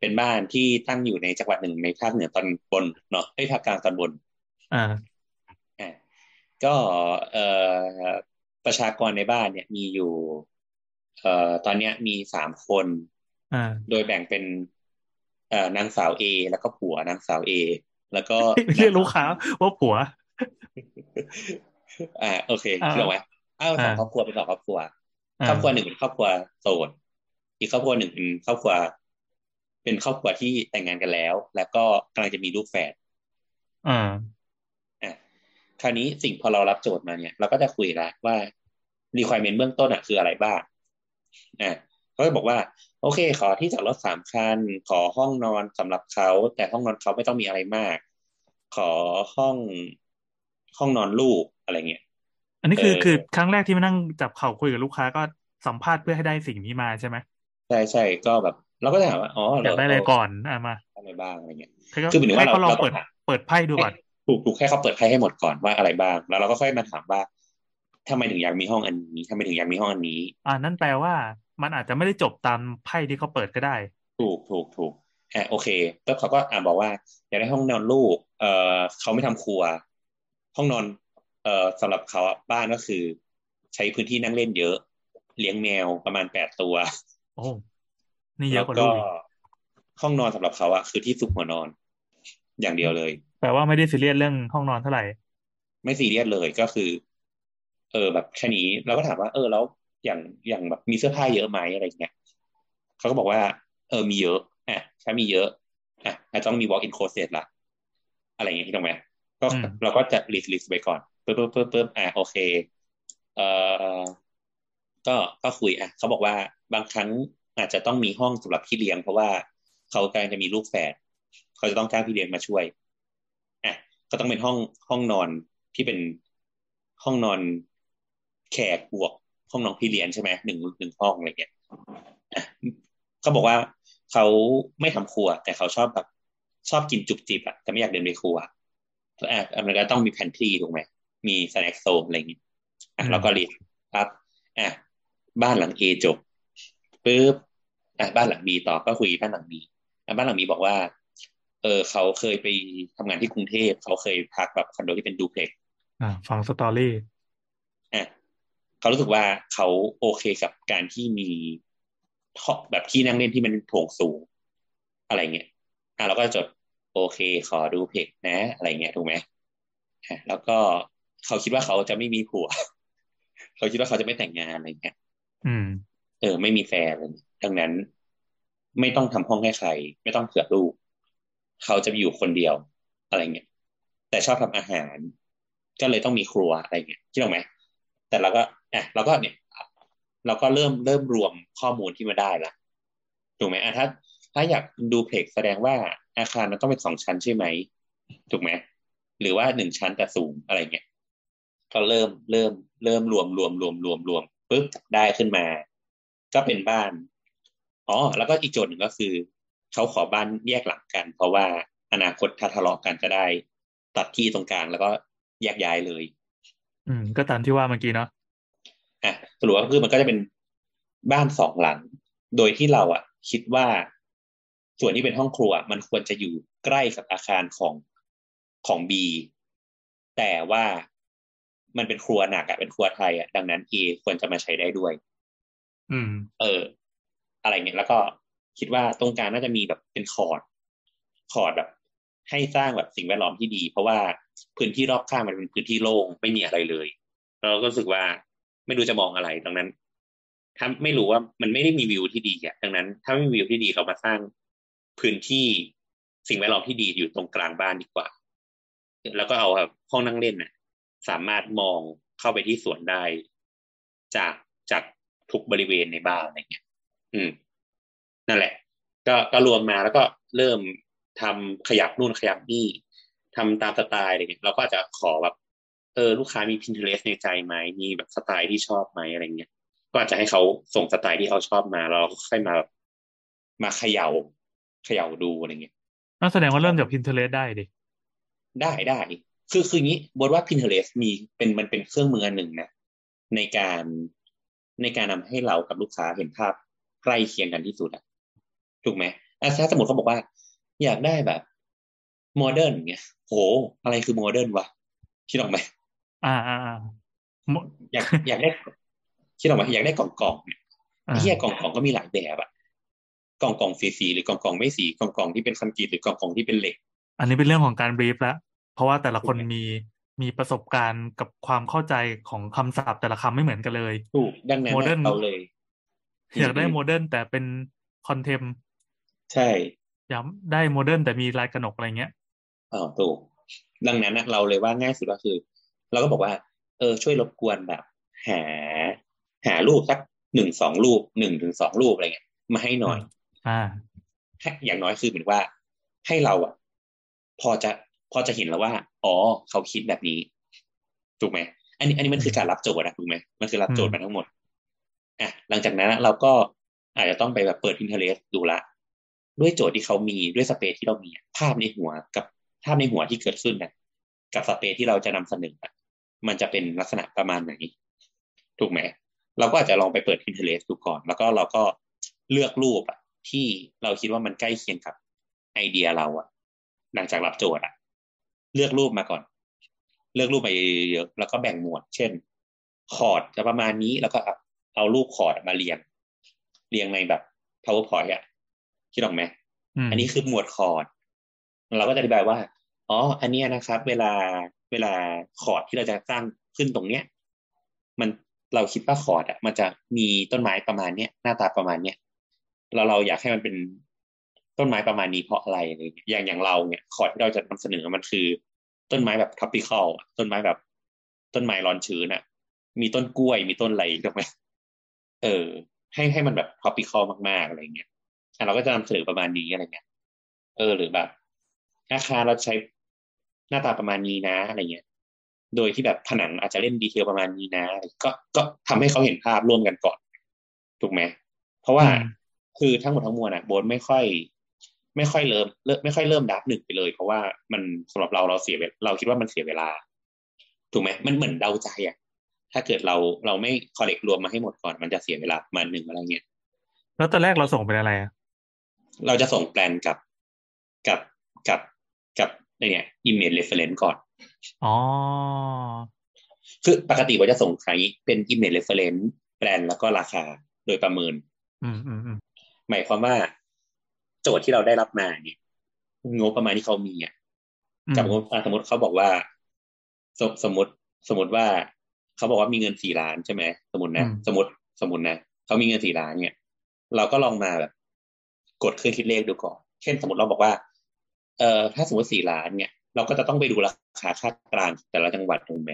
เป็นบ้านที่ตั้งอยู่ในจังหวัดหนึ่งในภาคเหนือตอนบนเนาะไอ้ยภาคกลางตอนบนอ่าอ่าก็เอ่อประชากรในบ้านเนี่ยมีอยู่ เอ่อตอนเนี้ยมีสามคนอ่าโดยแบ่งเป็นเอ่อนางสาวเอแล้วก็ผัวนางสาวเอแล้วก็เรียกลูกค้าว่าผัว อ่า โอเคอ่าเรื่องไหมอ้าวสองอ่าครอบครัวเป็นสองครอบครัวอ่าครอบครัวหนึ่งเป็นครอบครัวโสดอีกครอบครัวหนึ่งเป็นครอบครัว เป็นครอบครัวที่แต่งงานกันแล้ว แล้วก็กำลังจะมีลูกแฝดอ่าอะคราวนี้สิ่งพอเรารับโจทย์มาเนี่ย เราก็จะคุยแล้วว่า requirement เบื้องต้นอะคืออะไรบ้างอะเขาจะบอกว่า โอเค ขอที่จอดรถสามคัน ขอห้องนอนสำหรับเขา แต่ห้องนอนเขาไม่ต้องมีอะไรมาก ขอห้องห้องนอนลูกอะไรเงี้ยอันนี้คือเออคือครั้งแรกที่มานั่งจับเข่าคุยกับลูกค้าก็สัมภาษณ์เพื่อให้ได้สิ่งนี้มาใช่ไหมใช่ใช่ก็แบบ เราก็จะถามว่าอ๋อเหรอยากได้อะไรก่อนอะมาอะไรบ้างอะไรเงี้ยให้เขาคือหมายถึงว่าให้เขาลองเราเราต้องเปิดหาเปิดไพ่ดูก่อนถูกถูกให้เขาเปิดไพ่ให้หมดก่อนว่าอะไรบ้าง แล้วเราก็ค่อยมาถามว่าทำไมถึงอยากมีห้องอันนี้ทำไมถึงอยากมีห้องอันนี้ อ่านั่นแปลว่า มันอาจจะไม่ได้จบตามไพ่ที่เขาเปิดก็ได้ ถูกถูกถูกอะโอเคแล้วเขาก็อ่าบอกว่าอยากได้ห้องนอนลูก เอ่อเขาไม่ทำครัว ห้องนอน เอ่อสำหรับเขาอะบ้านก็คือ ใช้พื้นที่นั่งเล่นเยอะ เลี้ยงแมวประมาณแปดตัว โอ้ นี่เยแล้อะวกว่าก็ลูกอีกห้องนอนสำหรับเขาอะคือที่ซุกหัวนอน อย่างเดียวเลย แปลว่าไม่ได้ซีเรียสเรื่องห้องนอนเท่าไหร่ ไม่ซีเรียสเลยก็คือ เออแบบแค่นี้เราก็ถามว่า เออแล้วอย่างอย่างแบบมีเสื้อผ้าเยอะไหมอะไรเงี้ยเขาก็บอกว่า เออมีเยอะอะถ้ามีเยอะอะอาจจะต้องมี walk in closet ละอะไรอย่างเงี้ยที่ตรงไหมก็อืมเราก็จะ list list ไปก่อนปึ๊บปึ๊บปึ๊บปึ๊บอะโอเค เออก็ก็คุยอะเขาบอกว่าบางครั้ง อาจจะต้องมีห้องสำหรับพี่เลี้ยง เพราะว่าเขากำลังจะมีลูกแฝดเขาจะต้องจ้างพี่เลี้ยงมาช่วยอะก็ต้องเป็นห้องห้องนอนที่เป็นห้องนอนแขกบวก ห้องนอนพี่เลี้ยงใช่ไหมหนึ่งหนึ่งห้องอะไรเงี้ยเขาบอกว่าเขาไม่ทำครัว แต่เขาชอบแบบชอบกินจุบจิบอะแต่ไม่อยากเดินไปครัวอะมันก็ต้องมีแพนทรีถูกไหมมี snack zone อะไรอย่างเงี้ยอะแล้วก็รีดปั๊บอะบ้านหลัง A จบ ปุ๊บอะบ้านหลัง B ต่อก็คุยบ้านหลัง B อะบ้านหลัง B บอกว่า เออเขาเคยไปทำงานที่กรุงเทพเขาเคยพักแบบคอนโดที่เป็น duplexอ่าฟัง storyอะเขารู้สึกว่าเขาโอเคกับการที่มีท่อแบบที่นั่งเล่นที่มันโถงสูง อะไรเงี้ยอะเราก็จดโอเค ขอดูเพล็กซ์นะ อะไรเงี้ยถูกไหมอะแล้วก็เขาคิดว่าเขาจะไม่มีผัว เขาคิดว่าเขาจะไม่แต่งงานอะไรเงี้ย อืม เออ ไม่มีแฟนเลยดังนั้นไม่ต้องทำห้องให้ใคร ไม่ต้องเผื่อลูก เขาจะอยู่คนเดียวอะไรเงี้ยแต่ชอบทำอาหาร ก็เลยต้องมีครัวอะไรเงี้ยคิดออกไหมแต่เราก็อะเราก็เนี่ย เราก็เริ่มเริ่มรวมข้อมูลที่มาได้ละถูกไหมอะถ้าถ้าอยากดูเพล็กแสดงว่าอาคารมันต้องเป็นสองชั้นใช่ไหมถูกไหมหรือว่าหนึ่งชั้นแต่สูงอะไรเงี้ยก็เริ่มเริ่มเริ่มรวมรวมรวมรวมรวมปุ๊บได้ขึ้นมา ก็เป็นบ้านอ๋อแล้วก็อีกโจทย์หนึ่งก็คือเขาขอบ้านแยกหลังกัน เพราะว่าอนาคตถ้าทะเลาะกันจะได้ ตัดที่ตรงกลางแล้วก็แยกย้ายเลย อืม ก็ตามที่ว่าเมื่อกี้เนาะอะสรุปก็คือมันก็จะเป็นบ้านสองหลัง โดยที่เราอะ คิดว่าส่วนที่เป็นห้องครัว มันควรจะอยู่ใกล้กับอาคารของของบีแต่ว่ามันเป็นครัวหนักอะเป็นครัวไทยอะดังนั้นเอควรจะมาใช้ได้ด้วย อืม เออ อะไรเงี้ยแล้วก็คิดว่าตรงกลางน่าจะมีแบบเป็นคอร์ดคอร์ดแบบ ให้สร้างแบบสิ่งแวดล้อมที่ดี เพราะว่าพื้นที่รอบข้างมันเป็นพื้นที่โล่งไม่มีอะไรเลย เราก็รู้สึกว่าไม่รู้จะมองอะไรดังนั้น ถ้าไม่รู้ว่ามันไม่ได้มีวิวที่ดีอะดังนั้น ถ้าไม่มีวิวที่ดีเรามาสร้างพื้นที่สิ่งแวดล้อมที่ดีอยู่ตรงกลางบ้านดีกว่า แล้วก็เอาแบบห้องนั่งเล่นน่ะ สามารถมองเข้าไปที่สวนได้ จากจาก ทุกบริเวณในบ้านอะไรเงี้ย อืม นั่นแหละ ก็ก็รวมมาแล้วก็เริ่มทำขยับนู่นขยับนี่ทำตามสไตล์อะไรเงี้ยเราก็จะขอแบบเออลูกค้ามี Pinterest ในใจไหมมีแบบสไตล์ที่ชอบไหมอะไรเงี้ยก็อาจจะให้เขาส่งสไตล์ที่เขาชอบมาแล้วเราก็ค่อยมามาเขย่าเขย่าดูอะไรเงี้ยนั่นแสดงว่าเริ่มจาก Pinterest ได้ดิได้ได้คือคืออย่างนี้บทว่า Pinterest มีเป็นมันเป็นเครื่องมืออันหนึ่งนะในการ ในการนำให้เรากับลูกค้าเห็นภาพใกล้เคียงกันที่สุดอะถูกไหมอะถ้าสมมติเขาบอกว่า อยากได้แบบ modern เงี้ยโหอะไรคือ modern วะคิดออกไหมอ่าอ่าอ่าอยากอยากได้คิดออกไหมอยากได้กล่องกล่องเนี่ยไอ้เหี้ยกล่องกล่องก็มีหลายแบบอะกล่องกล่องสีสีหรือกล่องกล่องไม่สีกล่องกล่องที่เป็นคอนกรีตหรือกล่องกล่องที่เป็นเหล็ก อันนี้เป็นเรื่องของการ brief แล้วเพราะว่าแต่ละคนมี มีประสบการณ์กับความเข้าใจของคำศัพท์แต่ละคำไม่เหมือนกันเลยถูกดังนั้น modern เอาเลย อยากได้โมเดิร์นแต่เป็น contem ใช่อยากได้ modern แต่มีลายกระหนกอะไรเงี้ยอ๋อถูกดังนั้นนะเราเลยว่าง่ายสุดก็คือ เราก็บอกว่า เออ ช่วยรบกวนแบบ หา หารูปสักหนึ่งสองรูปหนึ่งถึงสองรูปอะไรเงี้ยมาให้หน่อย อ่าอย่างน้อยคือเหมือนว่าให้เราอะ พอจะ พอจะเห็นแล้วว่า อ๋อ เขาคิดแบบนี้ ถูกไหมอันนี้ อันนี้มันคือการรับโจทย์อะถูกไหมมันคือรับโจทย์มาทั้งหมดอะหลังจากนั้นเราก็อาจจะต้องไปแบบเปิด Pinterest ดูละ ด้วยโจทย์ที่เขามีด้วยสเปซที่เรามี ภาพในหัวกับภาพในหัวที่เกิดขึ้นนะกับสเปซที่เราจะนำเสนอมันจะเป็นลักษณะประมาณไหน ถูกไหมเราก็อาจจะลองไปเปิด Pinterest ดูก่อน แล้วก็เราก็เลือกรูปอะที่เราคิดว่ามันใกล้เคียงกับไอเดียเราอะหลังจากรับโจทย์อะ เลือกรูปมาก่อน เลือกรูปมาเยอะๆแล้วก็แบ่งหมวด เช่น คอร์ดจะประมาณนี้แล้วก็เอารูปคอร์ดมาเรียง เรียงในแบบ powerpoint อะคิดออกไหมอันนี้คือหมวดคอร์ดเราก็จะอธิบายว่า อ๋อ อันนี้นะครับ เวลาเวลาคอร์ดที่เราจะสร้างขึ้นตรงเนี้ย มันเราคิดว่าคอร์ดอะมันจะมีต้นไม้ประมาณเนี้ยหน้าตาประมาณเนี้ยเราเราอยากให้มันเป็น ต้นไม้ประมาณนี้เพราะอะไรอะไรอย่างอย่างเราเนี่ยคอร์ดที่เราจะนำเสนอมันคือ ต้นไม้แบบ tropical ต้นไม้แบบ ต้นไม้ร้อนชื้นอะมีต้นกล้วยมีต้นอะไรถูกไหมเออ ให้ให้มันแบบ tropical มากๆอะไรเงี้ยเราก็จะนำเสนอประมาณนี้อะไรเงี้ยเออหรือแบบอาคารเราใช้หน้าตาประมาณนี้นะอะไรเงี้ย โดยที่แบบผนังอาจจะเล่นดีเทลประมาณนี้นะ ก็ก็ทำให้เขาเห็นภาพร่วมกันก่อน ถูกไหม เพราะว่าคือทั้งหมดทั้งมวลอะโบนไม่ค่อย ไม่ค่อยเริ่มไม่ค่อยเริ่มดับหนึ่งไปเลย เพราะว่ามันสำหรับเราเราเสียเราคิดว่ามันเสียเวลา ถูกไหมมันเหมือนเดาใจอะถ้าเกิดเราเราไม่คอลเลกรวมมาให้หมดก่อนมันจะเสียเวลาประมาณหนึ่งอะไรเงี้ยแล้วตอนแรกเราส่งเป็นอะไรอะเราจะส่งแปลนกับกับกับกับเนี่ย image reference ก่อนอ๋อคือปกติว่าจะส่งใครเป็น image reference แปลนแล้วก็ราคาโดยประเมิน อืมอืมอืมหมายความว่า โจทย์ที่เราได้รับมาเนี่ยงบประมาณที่เขามีอะกับงบสมมติเขาบอกว่าสมสมมติสมมติว่าเขาบอกว่ามีเงินสี่ล้านใช่ไหมสมมตินะสมมติสมมตินะเขามีเงินสี่ล้านเนี่ย เราก็ลองมาแบบ กดเครื่องคิดเลขดูก่อน เช่น สมมติเราบอกว่า เอ่อถ้าสมมติสี่ล้านเนี่ยเราก็จะต้องไปดูราคาค่ากลางแต่ละจังหวัดถูกไหม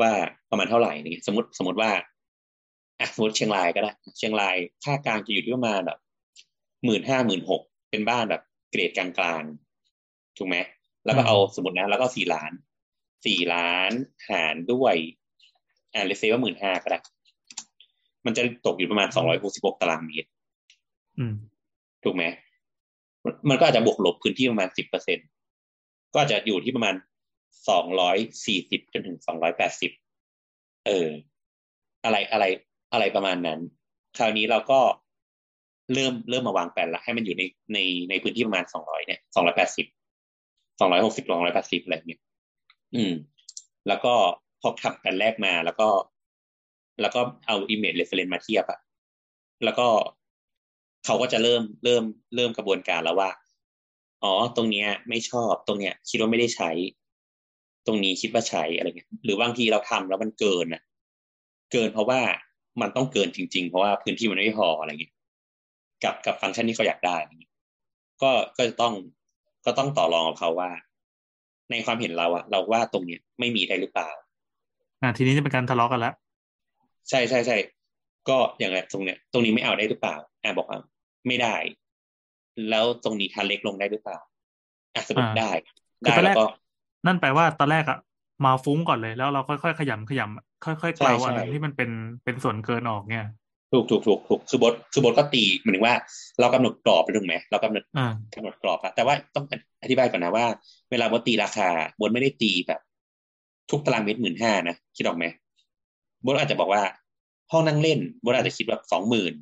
ว่าประมาณเท่าไหร่เนี่ยสมมติสมมติว่าอะสมมติเชียงรายก็ได้ เชียงรายค่ากลางจะอยู่ที่ประมาณแบบ หมื่นห้าหมื่นหกเป็นบ้านแบบเกรดกลางๆถูกไหมแล้วก็เอาสมมตินะแล้วก็สี่ล้านสี่ล้านหารด้วยอ่าเลเซว่าหมื่นห้าก็ได้มันจะตกอยู่ประมาณสองร้อยหกสิบหกตารางเมตรอืมถูกไหมมันก็อาจจะบวกลบพื้นที่ประมาณสิบเปอร์เซ็นก็อาจจะอยู่ที่ประมาณสองร้อยสี่สิบจนถึงสองร้อยแปดสิบเออ อะไรอะไรอะไรประมาณนั้น คราวนี้เราก็ เริ่มเริ่มมาวางแผนละให้มันอยู่ในในในพื้นที่ประมาณสองร้อยเนี่ยสองร้อยแปดสิบสองร้อยหกสิบสองร้อยแปดสิบอะไรเงี้ยอืม แล้วก็พอขับกันแรกมาแล้วก็ แล้วก็เอา image reference มาเทียบอะแล้วก็เขาก็จะเริ่มเริ่มเริ่มกระบวนการแล้วว่า อ๋อ ตรงเนี้ย ไม่ชอบตรงเนี้ย คิดว่าไม่ได้ใช้ ตรงนี้คิดว่าใช้อะไรเงี้ย หรือบางทีเราทำแล้วมันเกินอะเกินเพราะว่ามันต้องเกินจริง ๆ เพราะว่าพื้นที่มันไม่พออะไรเงี้ย กับกับฟังก์ชันที่เขาอยากได้ ก็ก็จะต้องก็ต้องต่อรองกับเขาว่า ในความเห็นเราอะเราว่าตรงเนี้ยไม่มีได้หรือเปล่า อ่า ทีนี้จะเป็นการทะเลาะกันแล้วใช่ใช่ใช่ก็อย่างไรตรงเนี้ย ตรงนี้ไม่เอาได้หรือเปล่าอ่าบอกว่าไม่ได้ แล้วตรงนี้ทันเล็กลงได้หรือเปล่าอะสมมติอ่าได้คือได้ตอนแรแล้กวก็นั่นแปลว่าตอนแรกอะมาฟุ้งก่อนเลย แล้วเราค่อยๆขยำขยำค่อยๆเกลาใช่ใช่อะไรที่มันเป็นเป็นส่วนเกินออกเนี่ย ถูกถูกถูกถูกคือบทคือบทก็ตีหมายถึงว่า เรากำหนดกรอบไปถูกไหมเรากำหนดอ่ากำหนดกรอบอะแต่ว่าต้องอธิบายก่อนนะว่า เวลาบทตีราคาบทไม่ได้ตีแบบ ทุกตารางเมตรหมื่นห้านะคิดออกไหมบทอาจจะบอกว่า ห้องนั่งเล่นบทอาจจะคิดแบบสองหมื่น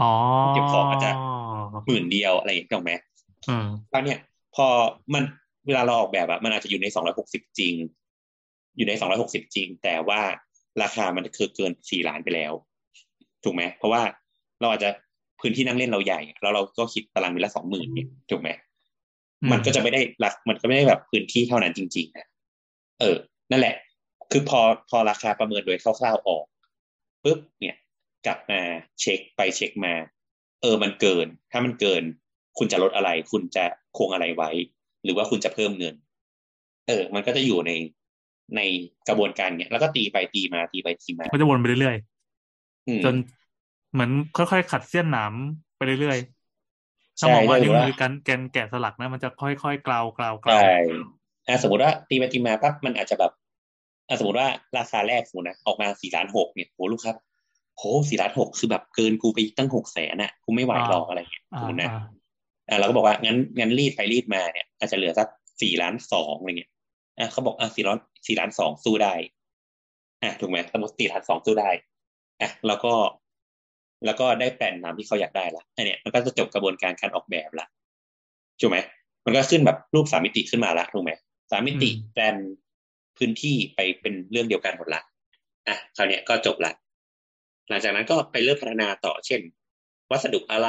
อ๋อเก็บของอาจจะหมื่นเดียวอะไรอย่างเงี้ยถูกไหมอืมคราวเนี้ยพอมันเวลาเราออกแบบอะมันอาจจะอยู่ในสองร้อยหกสิบจริง อยู่ในสองร้อยหกสิบจริง แต่ว่าราคามันคือเกินสี่ล้านไปแล้ว ถูกไหมเพราะว่าเราอาจจะพื้นที่นั่งเล่นเราใหญ่ แล้วเราก็คิดตารางเมตรละสองหมื่นเนี่ยถูกไหมอืมมันก็จะไม่ได้หลักมันก็ไม่ได้แบบพื้นที่เท่านั้นจริงๆนะเออ นั่นแหละ คือพอพอราคาประเมินโดยคร่าวๆออกปุ๊บเนี่ย กลับมาเช็คไปเช็คมา เออมันเกิน ถ้ามันเกิน คุณจะลดอะไร คุณจะคงอะไรไว้ หรือว่าคุณจะเพิ่มเงิน เออ มันก็จะอยู่ในในกระบวนการเนี่ยแล้วก็ตีไปตีมาตีไปตีมาก็จะวนไปเรื่อยอืมๆ จนเหมือนค่อยๆขัดเสี้ยนหนามไปเรื่อยๆถ้าใช่มองว่าใช่นี่หรือมันว่าคือการแกนแกะสลักนะมันจะค่อยๆกลาวกลาวกลาวใช่อะสมมติว่าตีไปตีมาปั๊บมันอาจจะแบบอะสมมติว่าราคาแรกสมมตินะออกมาสี่ล้านหกเนี่ยโหลูกครับโหสี่ล้านหกคือแบบเกินกูไปอีกตั้งหกแสนอะกูไม่ไหวหรอกอะไรอย่างเงี้ยสอ่ามมตินะอ่าอะเราก็บอกว่างั้นงั้นรีดไปรีดมาเนี่ย อาจจะเหลือสักสี่ล้านสองอะไรเงี้ยอะเขาบอกอะสี่ล้านสี่ล้านสองสู้ได้อะถูกไหมสมมติสี่ล้านสองสู้ได้ อะแล้วก็ แล้วก็ได้แปลนตามที่เขาอยากได้ละอันเนี้ยมันก็จะจบกระบวนการการออกแบบละถูกไหมมันก็ขึ้นแบบรูปสามมิติขึ้นมาละถูกไหมสามมิติแปลนพื้นที่ไปเป็นเรื่องเดียวกันหมดละอะคราวเนี้ยก็จบละหลังจากนั้นก็ไปเริ่มพัฒนาต่อเช่น วัสดุอะไร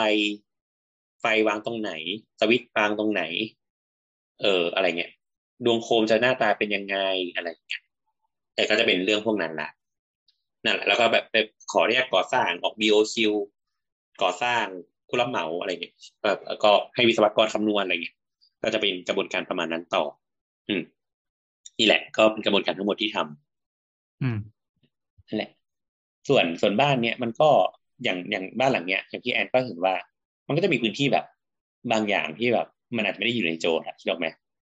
ไฟวางตรงไหน สวิตช์วางตรงไหน เอออะไรเงี้ยดวงโคมจะหน้าตาเป็นยังไงอะไรเงี้ยแต่ก็จะเป็นเรื่องพวกนั้นละ นั่นแหละแล้วก็แบบไปขอเรียกก่อสร้างออก BOQ ก่อสร้างผู้รับเหมาอะไรเงี้ยเออแล้วก็ให้วิศวกรคำนวณอะไรเงี้ยก็จะเป็นกระบวนการประมาณนั้นต่อ อืม นี่แหละ ก็เป็นกระบวนการทั้งหมดที่ทำอืมนั่นแหละ ส่วนส่วนบ้านเนี้ยมันก็อย่างอย่างบ้านหลังเนี้ยอย่างที่แอนก็เห็นว่า มันก็จะมีพื้นที่แบบ บางอย่างที่แบบ มันอาจจะไม่ได้อยู่ในโจทย์อะคิดออกไหม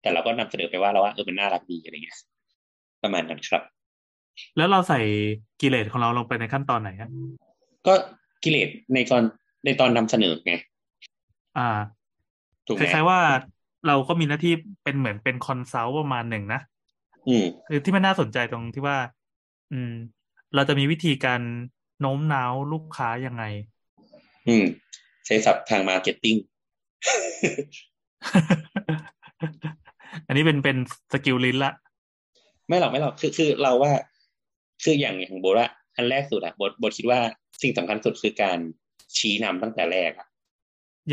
แต่เราก็นำเสนอไปว่าเราว่าเออมันน่ารักดีอะไรเงี้ยประมาณนั้นครับ แล้วเราใส่กิเลสของเราลงไปในขั้นตอนไหนฮะก็กิเลสในตอนในตอนนำเสนอไงอ่าถูกไหมคล้ายๆว่าเราก็มีหน้าที่เป็นเหมือนเป็น consult ประมาณหนึ่งนะอืมคือที่มันน่าสนใจตรงที่ว่า อืม เราจะมีวิธีการโน้มน้าวลูกค้ายังไง อืม ใช้ศัพท์ทางมาร์เก็ตติ้งอันนี้เป็นเป็น skill ลิ้นละ ไม่หรอกไม่หรอกคือคือเราว่า คืออย่างอย่างโบ๊ทอะอันแรกสุดอะโบ๊ทโบ๊ทคิดว่าสิ่งสำคัญสุดคือการชี้นำตั้งแต่แรกอะ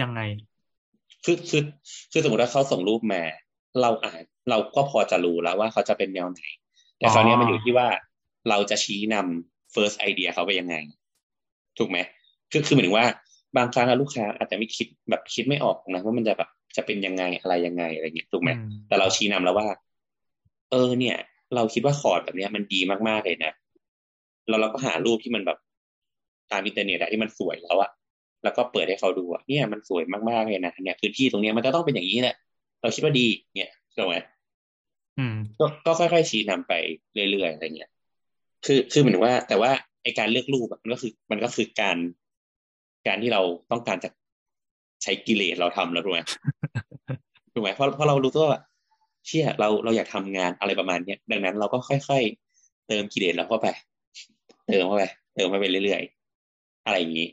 ยังไง คือคือคือสมมติว่าเขาส่งรูปมา เราอ่านเราก็พอจะรู้แล้วว่าเขาจะเป็นแนวไหน แต่คราวเนี้ยมันอยู่ที่ว่าเราจะชี้นำ first idea เขาไปยังไง ถูกไหมคือคือหมายถึงว่าบางครั้งอะลูกค้าอาจจะไม่คิดแบบคิดไม่ออกนะว่ามันจะแบบจะเป็นยังไงอะไรยังไงอะไรเงี้ยถูกไหมอืมแต่เราชี้นำแล้วว่า เออเนี่ย เราคิดว่าคอร์ดแบบเนี้ยมันดีมากๆเลยนะแล้วเราก็หารูปที่มันแบบตามอินเทอร์เน็ตอะที่มันสวยแล้วอะแล้วก็เปิดให้เขาดูอะเนี่ยมันสวยมากๆเลยนะเนี่ยพื้นที่ตรงเนี้ยมันจะต้องเป็นอย่างนี้แหละเราคิดว่าดีเนี่ยถูกไหมอืมก็ก็ค่อยๆชี้นำไปเรื่อยๆอะไรเงี้ย คือคือเหมือนว่า แต่ว่าไอการเลือกรูปอะมันก็คือ มันก็คือการ การที่เราต้องการจะใช้กิเลสเราทำแล้วถูกไหมถูกไหมเพราะเพราะเรารู้ตัวว่า เชื่อเราเราอยากทำงานอะไรประมาณเนี้ยดังนั้นเราก็ค่อย ๆ เติมกิเลสเราเข้าไป เติมเข้าไป เติมเข้าไปเรื่อยๆอะไรอย่างนี้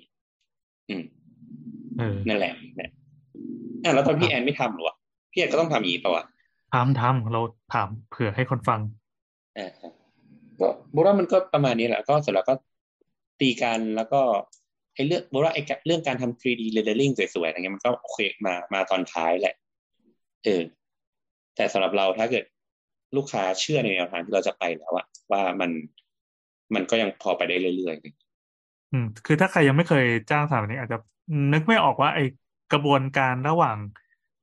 อืมเออนั่นแหละเนี่ยอะแล้วตอนพี่แอนไม่ทำหรอวะพี่แอนก็ต้องทำอย่างนี้ป่าวะทำทำเราถามเผื่อให้คนฟังอ่าครับก็บอกว่ามันก็ประมาณนี้แหละก็เสร็จแล้วก็ตีกันแล้วก็ไอ้เรื่องบอกว่าไอ้เรื่องการทำ 3D rendering สวยๆอะไรเงี้ยมันก็โอเคมามาตอนท้ายแหละ เออ แต่สำหรับเราถ้าเกิดลูกค้าเชื่อในแนวทางที่เราจะไปแล้วอะว่ามันมันก็ยังพอไปได้เรื่อยๆอืม คือถ้าใครยังไม่เคยจ้างสถาปนิกอาจจะนึกไม่ออกว่าไอ้กระบวนการระหว่าง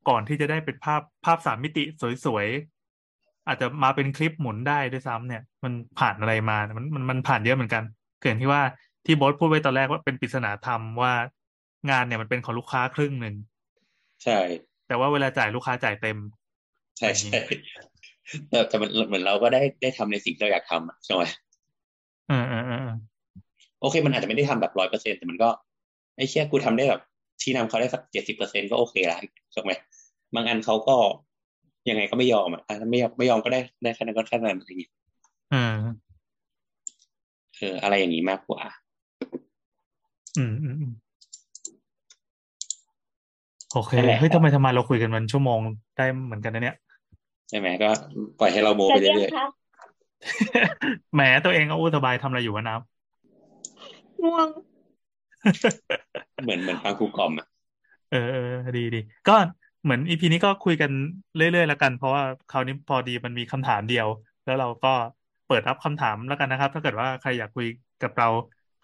ก่อนที่จะได้เป็นภาพภาพสามมิติสวยๆ อาจจะมาเป็นคลิปหมุนได้ด้วยซ้ำเนี่ย มันผ่านอะไรมา มันมันมันผ่านเยอะเหมือนกัน เกิดที่ว่าที่บอสพูดไว้ตอนแรกว่าเป็นปริศนาธรรมว่างานเนี่ยมันเป็นของลูกค้าครึ่งหนึ่ง ใช่ แต่ว่าเวลาจ่ายลูกค้าจ่ายเต็ม ใช่ใช่แต่แต่มันเหมือนเราก็ได้ได้ทำในสิ่งที่เราอยากทำอะใช่ไหมเออเออเออเออโอเค มันอาจจะไม่ได้ทำแบบร้อยเปอร์เซ็นแต่มันก็ไอ้เชี่ยกูทำได้แบบชี้นำเขาได้สักเจ็ดสิบเปอร์เซ็นก็โอเคละถูกไหมบางอันเขาก็ยังไงก็ไม่ยอมอะอะถ้าไม่ยอมไม่ยอมก็ได้ได้แค่นั้นก็แค่นั้นอะไรอย่างเงี้ยเออเอออะไรอย่างนี้มากกว่า อืมอืมอืม โอเคนั่นแหละเฮ้ยทำไมทำไมเราคุยกันมันชั่วโมงได้เหมือนกันนะเนี่ยใช่ไหมก็ปล่อยให้เราโมจะไปเรียกเรื่อยคะแหมตัวเองก็อู้สบายทำอะไรอยู่วะน้ง่วงๆเหมือนเหมือนฟังครูกล่อมอะำเออเออดีดีก็เหมือนอีพีนี้ก็คุยกันเรื่อยๆแล้วกัน เพราะว่าคราวนี้พอดีมันมีคำถามเดียว แล้วเราก็เปิดรับคำถามแล้วกันนะครับ ถ้าเกิดว่าใครอยากคุยกับเรา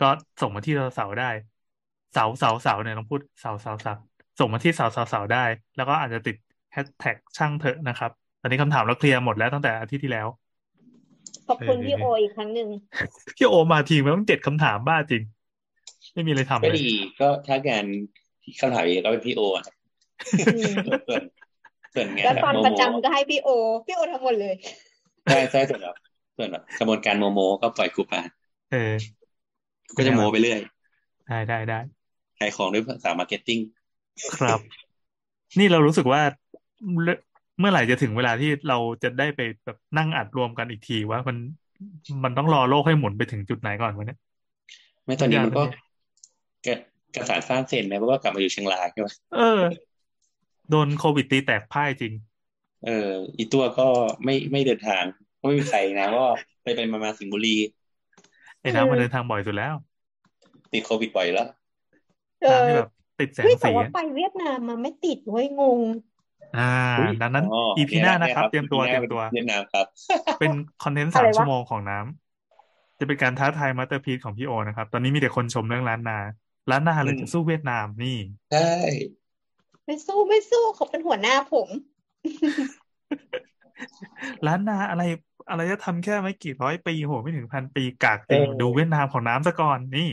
ก็ส่งมาที่เสาๆได้ เสาเสาเสาเนี่ยต้องพูดเสาเสาเสา ส่งมาที่เสาเสาเสาได้ แล้วก็อาจจะติดแฮชแท็กช่างเถอะนะครับ ตอนนี้คำถามเราเคลียร์หมดแล้วตั้งแต่อาทิตย์ที่แล้ว ขอบคุณเออพี่โออีกครั้งหนึ่งพี่โอมาทีมันต้องเจ็ดคำถามบ้าจริง ไม่มีอะไรทำก็เลยดีก็ถ้างานคำถามเยอะก็เป็นพี่โออะอืมส่วนส่วนงานแล้วแบบตอนโมประโมจำก็ให้พี่โอ พี่โอทั้งหมดเลยใช่ใช่ส่วนแบบส่วนแบบกระบวนการโมโมก็ปล่อยครูปาเออ ก็จะโมไปเรื่อยได้ได้ได้ขายของด้วยภาษา marketing ครับ นี่เรารู้สึกว่าเมื่อเมื่อไหร่จะถึงเวลาที่เราจะได้ไปแบบนั่งอัดรวมกันอีกทีว่ามันมันต้องรอโลกให้หมุนไปถึงจุดไหนก่อนวะเนี่ยไม่ตอนนี้มันก็ทุกอย่างกระกระสานสร้างเซนไหมเพราะว่ากลับมาอยู่เชียงรายใช่ไหมเออ โดนโควิดตีแตกพ่ายจริง เออ อีตัวก็ไม่ไม่เดินทางก็ไม่มีใครนะว่าไปไปมามาสิงห์บุรีไอ้น้ำมันเดินทางบ่อยสุดแล้ว ติดโควิดบ่อยแล้วเอน้ำอที่แบบ ติดแสงเฮ้ยแต่สีว่าอะไปเวียดนามมาไม่ติดเว้ยงงอ่าอุ๊ยดังนั้นอ๋ออีพีหน้านะครับ เตรียมตัว EP หเตรีน้ายมตัวเวียดนามครับ เป็นคอนเทนต์อะสาไรมวะชั่วโมงของน้ำจะเป็นการท้าทายมาสเตอร์พีซของพี่โอนะครับ ตอนนี้มีแต่คนชมเรื่องร้านนา ร้านนาเลยอืมจะสู้เวียดนามนี่ใช่ไม่สู้ไม่สู้เขาเป็นหัวหน้าผม ร้านนาอะไรอะไรจะทำแค่ไม่กี่ร้อยปีโหไม่ถึงพันปีกากจริงดูเวียดนามของน้ำซะก่อนนี่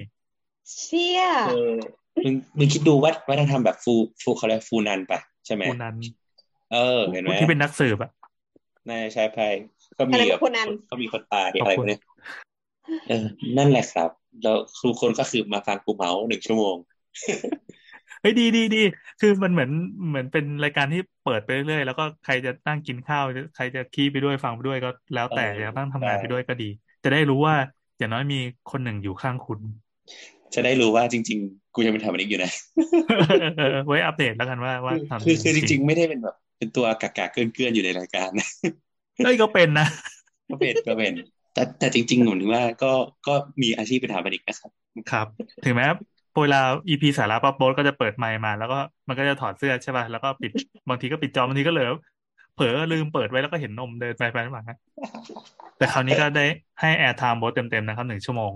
เชี่ยเออ มึงมึงคิดดูว่าวัฒนธรรมแบบฟูฟูเขาเรียกฟูนันปะใช่ไหมคนนั้นเออเห็นไหมที่เป็นนักสืบอะนายชายไพก็อะมีไรแบกับบคนนั้นก็มีคนตายขอบอะไรคุพวณกเนี้ยเออ นั่นแหละครับ แล้วครูคนก็คือมาฟังกูเมาส์หนึ่งชั่วโมงเฮ้ยดีดีดีคือมันเหมือนเหมือนเป็นรายการที่เปิดไปเรื่อยๆแล้วก็ใครจะนั่งกินข้าว ใครจะขี้ไปด้วยฟังไปด้วยก็แล้วแต่เอออยากนั่งทำงานใช่ไปด้วยก็ดี จะได้รู้ว่าอย่างน้อยมีคนหนึ่งอยู่ข้างคุณ จะได้รู้ว่าจริง ๆ กูยังเป็นทำอันนี้อยู่นะเออไว้อัปเดตแล้วกันว่าว่าทำคือคือจริง ๆ ไม่ได้เป็นแบบ เป็นตัวกากาเกินเกินๆอยู่ในรายการนะๆเอ้ยก็เป็นนะก็เป็นก็เป็น แต่แต่จริงๆผมถึงว่าก็ก็มีอาชีพเป็นทำอันนี้นะครับ ครับ ถึงแม้เวลา EP สาระปั๊บโบ๊ทก็จะเปิดไมค์มา แล้วก็มันก็จะถอดเสื้อใช่ป่ะแล้วก็ปิดบางทีก็ปิดจอบางทีก็เหลือ เผลอลืมเปิดไว้แล้วก็เห็นนมเดินไปไปมาแต่คราวนี้ก็ได้ให้ airtime โบ๊ทเต็มๆนะครับหนึ่งชั่วโมง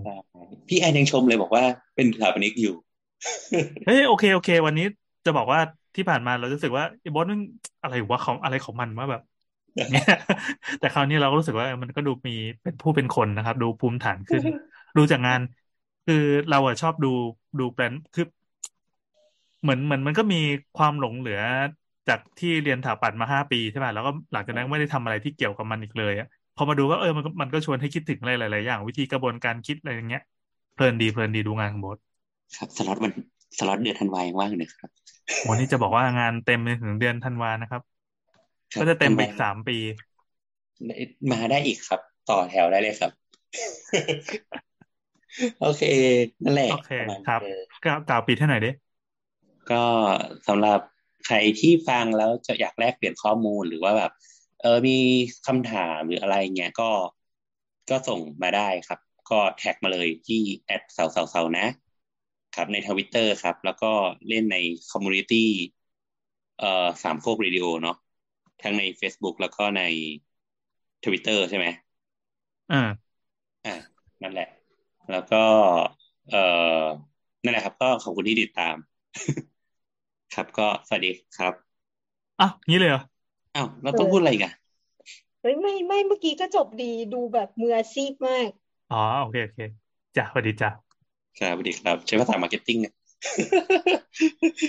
พี่แอนยังชมเลยบอกว่าเป็นสถาปนิกอยู่ เฮ้ยโอเคโอเค วันนี้จะบอกว่าที่ผ่านมาเรารู้สึกว่าไอ้โบ๊ทมันอะไรวะของอะไรของมันว่าแบบเนี่ยแต่คราวนี้เราก็รู้สึกว่ามันก็ดูมีเป็นผู้เป็นคนนะครับ ดูภูมิฐานขึ้น ดูจากงาน คือเราอะชอบดูดูแปลนคือเหมือนเหมือนมันก็มีความหลงเหลือ จากที่เรียนถาปัดมาห้าปีใช่ป่ะแล้วก็หลังจากนั้นไม่ได้ทำอะไรที่เกี่ยวกับมันอีกเลยอะพอมาดูก็เออมันก็มันก็ชวนให้คิดถึงอะไรหลาย ๆ อย่าง วิธีกระบวนการคิดอะไรอย่างเงี้ยเพลินดีเพลินดีดูงานของโบสครับสล็อตวันสล็อตเดือนธันวายังว่างเลยครับวันนี้จะบอกว่างานเต็มไปถึงเดือนธันวานะครับครับก็จะเต็มไปธันวอีกสามปี มาได้อีกครับ ต่อแถวได้เลยครับ โอเค นั่นแหละโอเคประมาณครับเออกล่าวกล่าวปิดให้หน่อยดิก็สำหรับ ใครที่ฟังแล้วจะอยากแลกเปลี่ยนข้อมูลหรือว่าแบบ เออมีคำถามหรืออะไรเงี้ยก็ก็ส่งมาได้ครับ ก็ tag มาเลยที่ at เสาเสาเสานะครับในทวิตเตอร์ครับ แล้วก็เล่นใน community เอ่อสามโคกเรดิโอเนาะทั้งใน Facebook แล้วก็ในทวิตเตอร์ใช่ไหมอ่า อ่า นั่นแหละ แล้วก็ เอ่อ นั่นแหละครับ ก็ขอบคุณที่ติดตาม ครับ ก็สวัสดีครับอ้าวงี้เลยเหรออ้าวเราต้องพูดอะไรอีกันเฮ้ยไม่ไม่เมื่อกี้ก็จบดีดูแบบมืออาชีพมากอ๋อโอเคโอเคจ้ะสวัสดีจ้ะครับสวัสดีครับ ใช้ภาษา marketing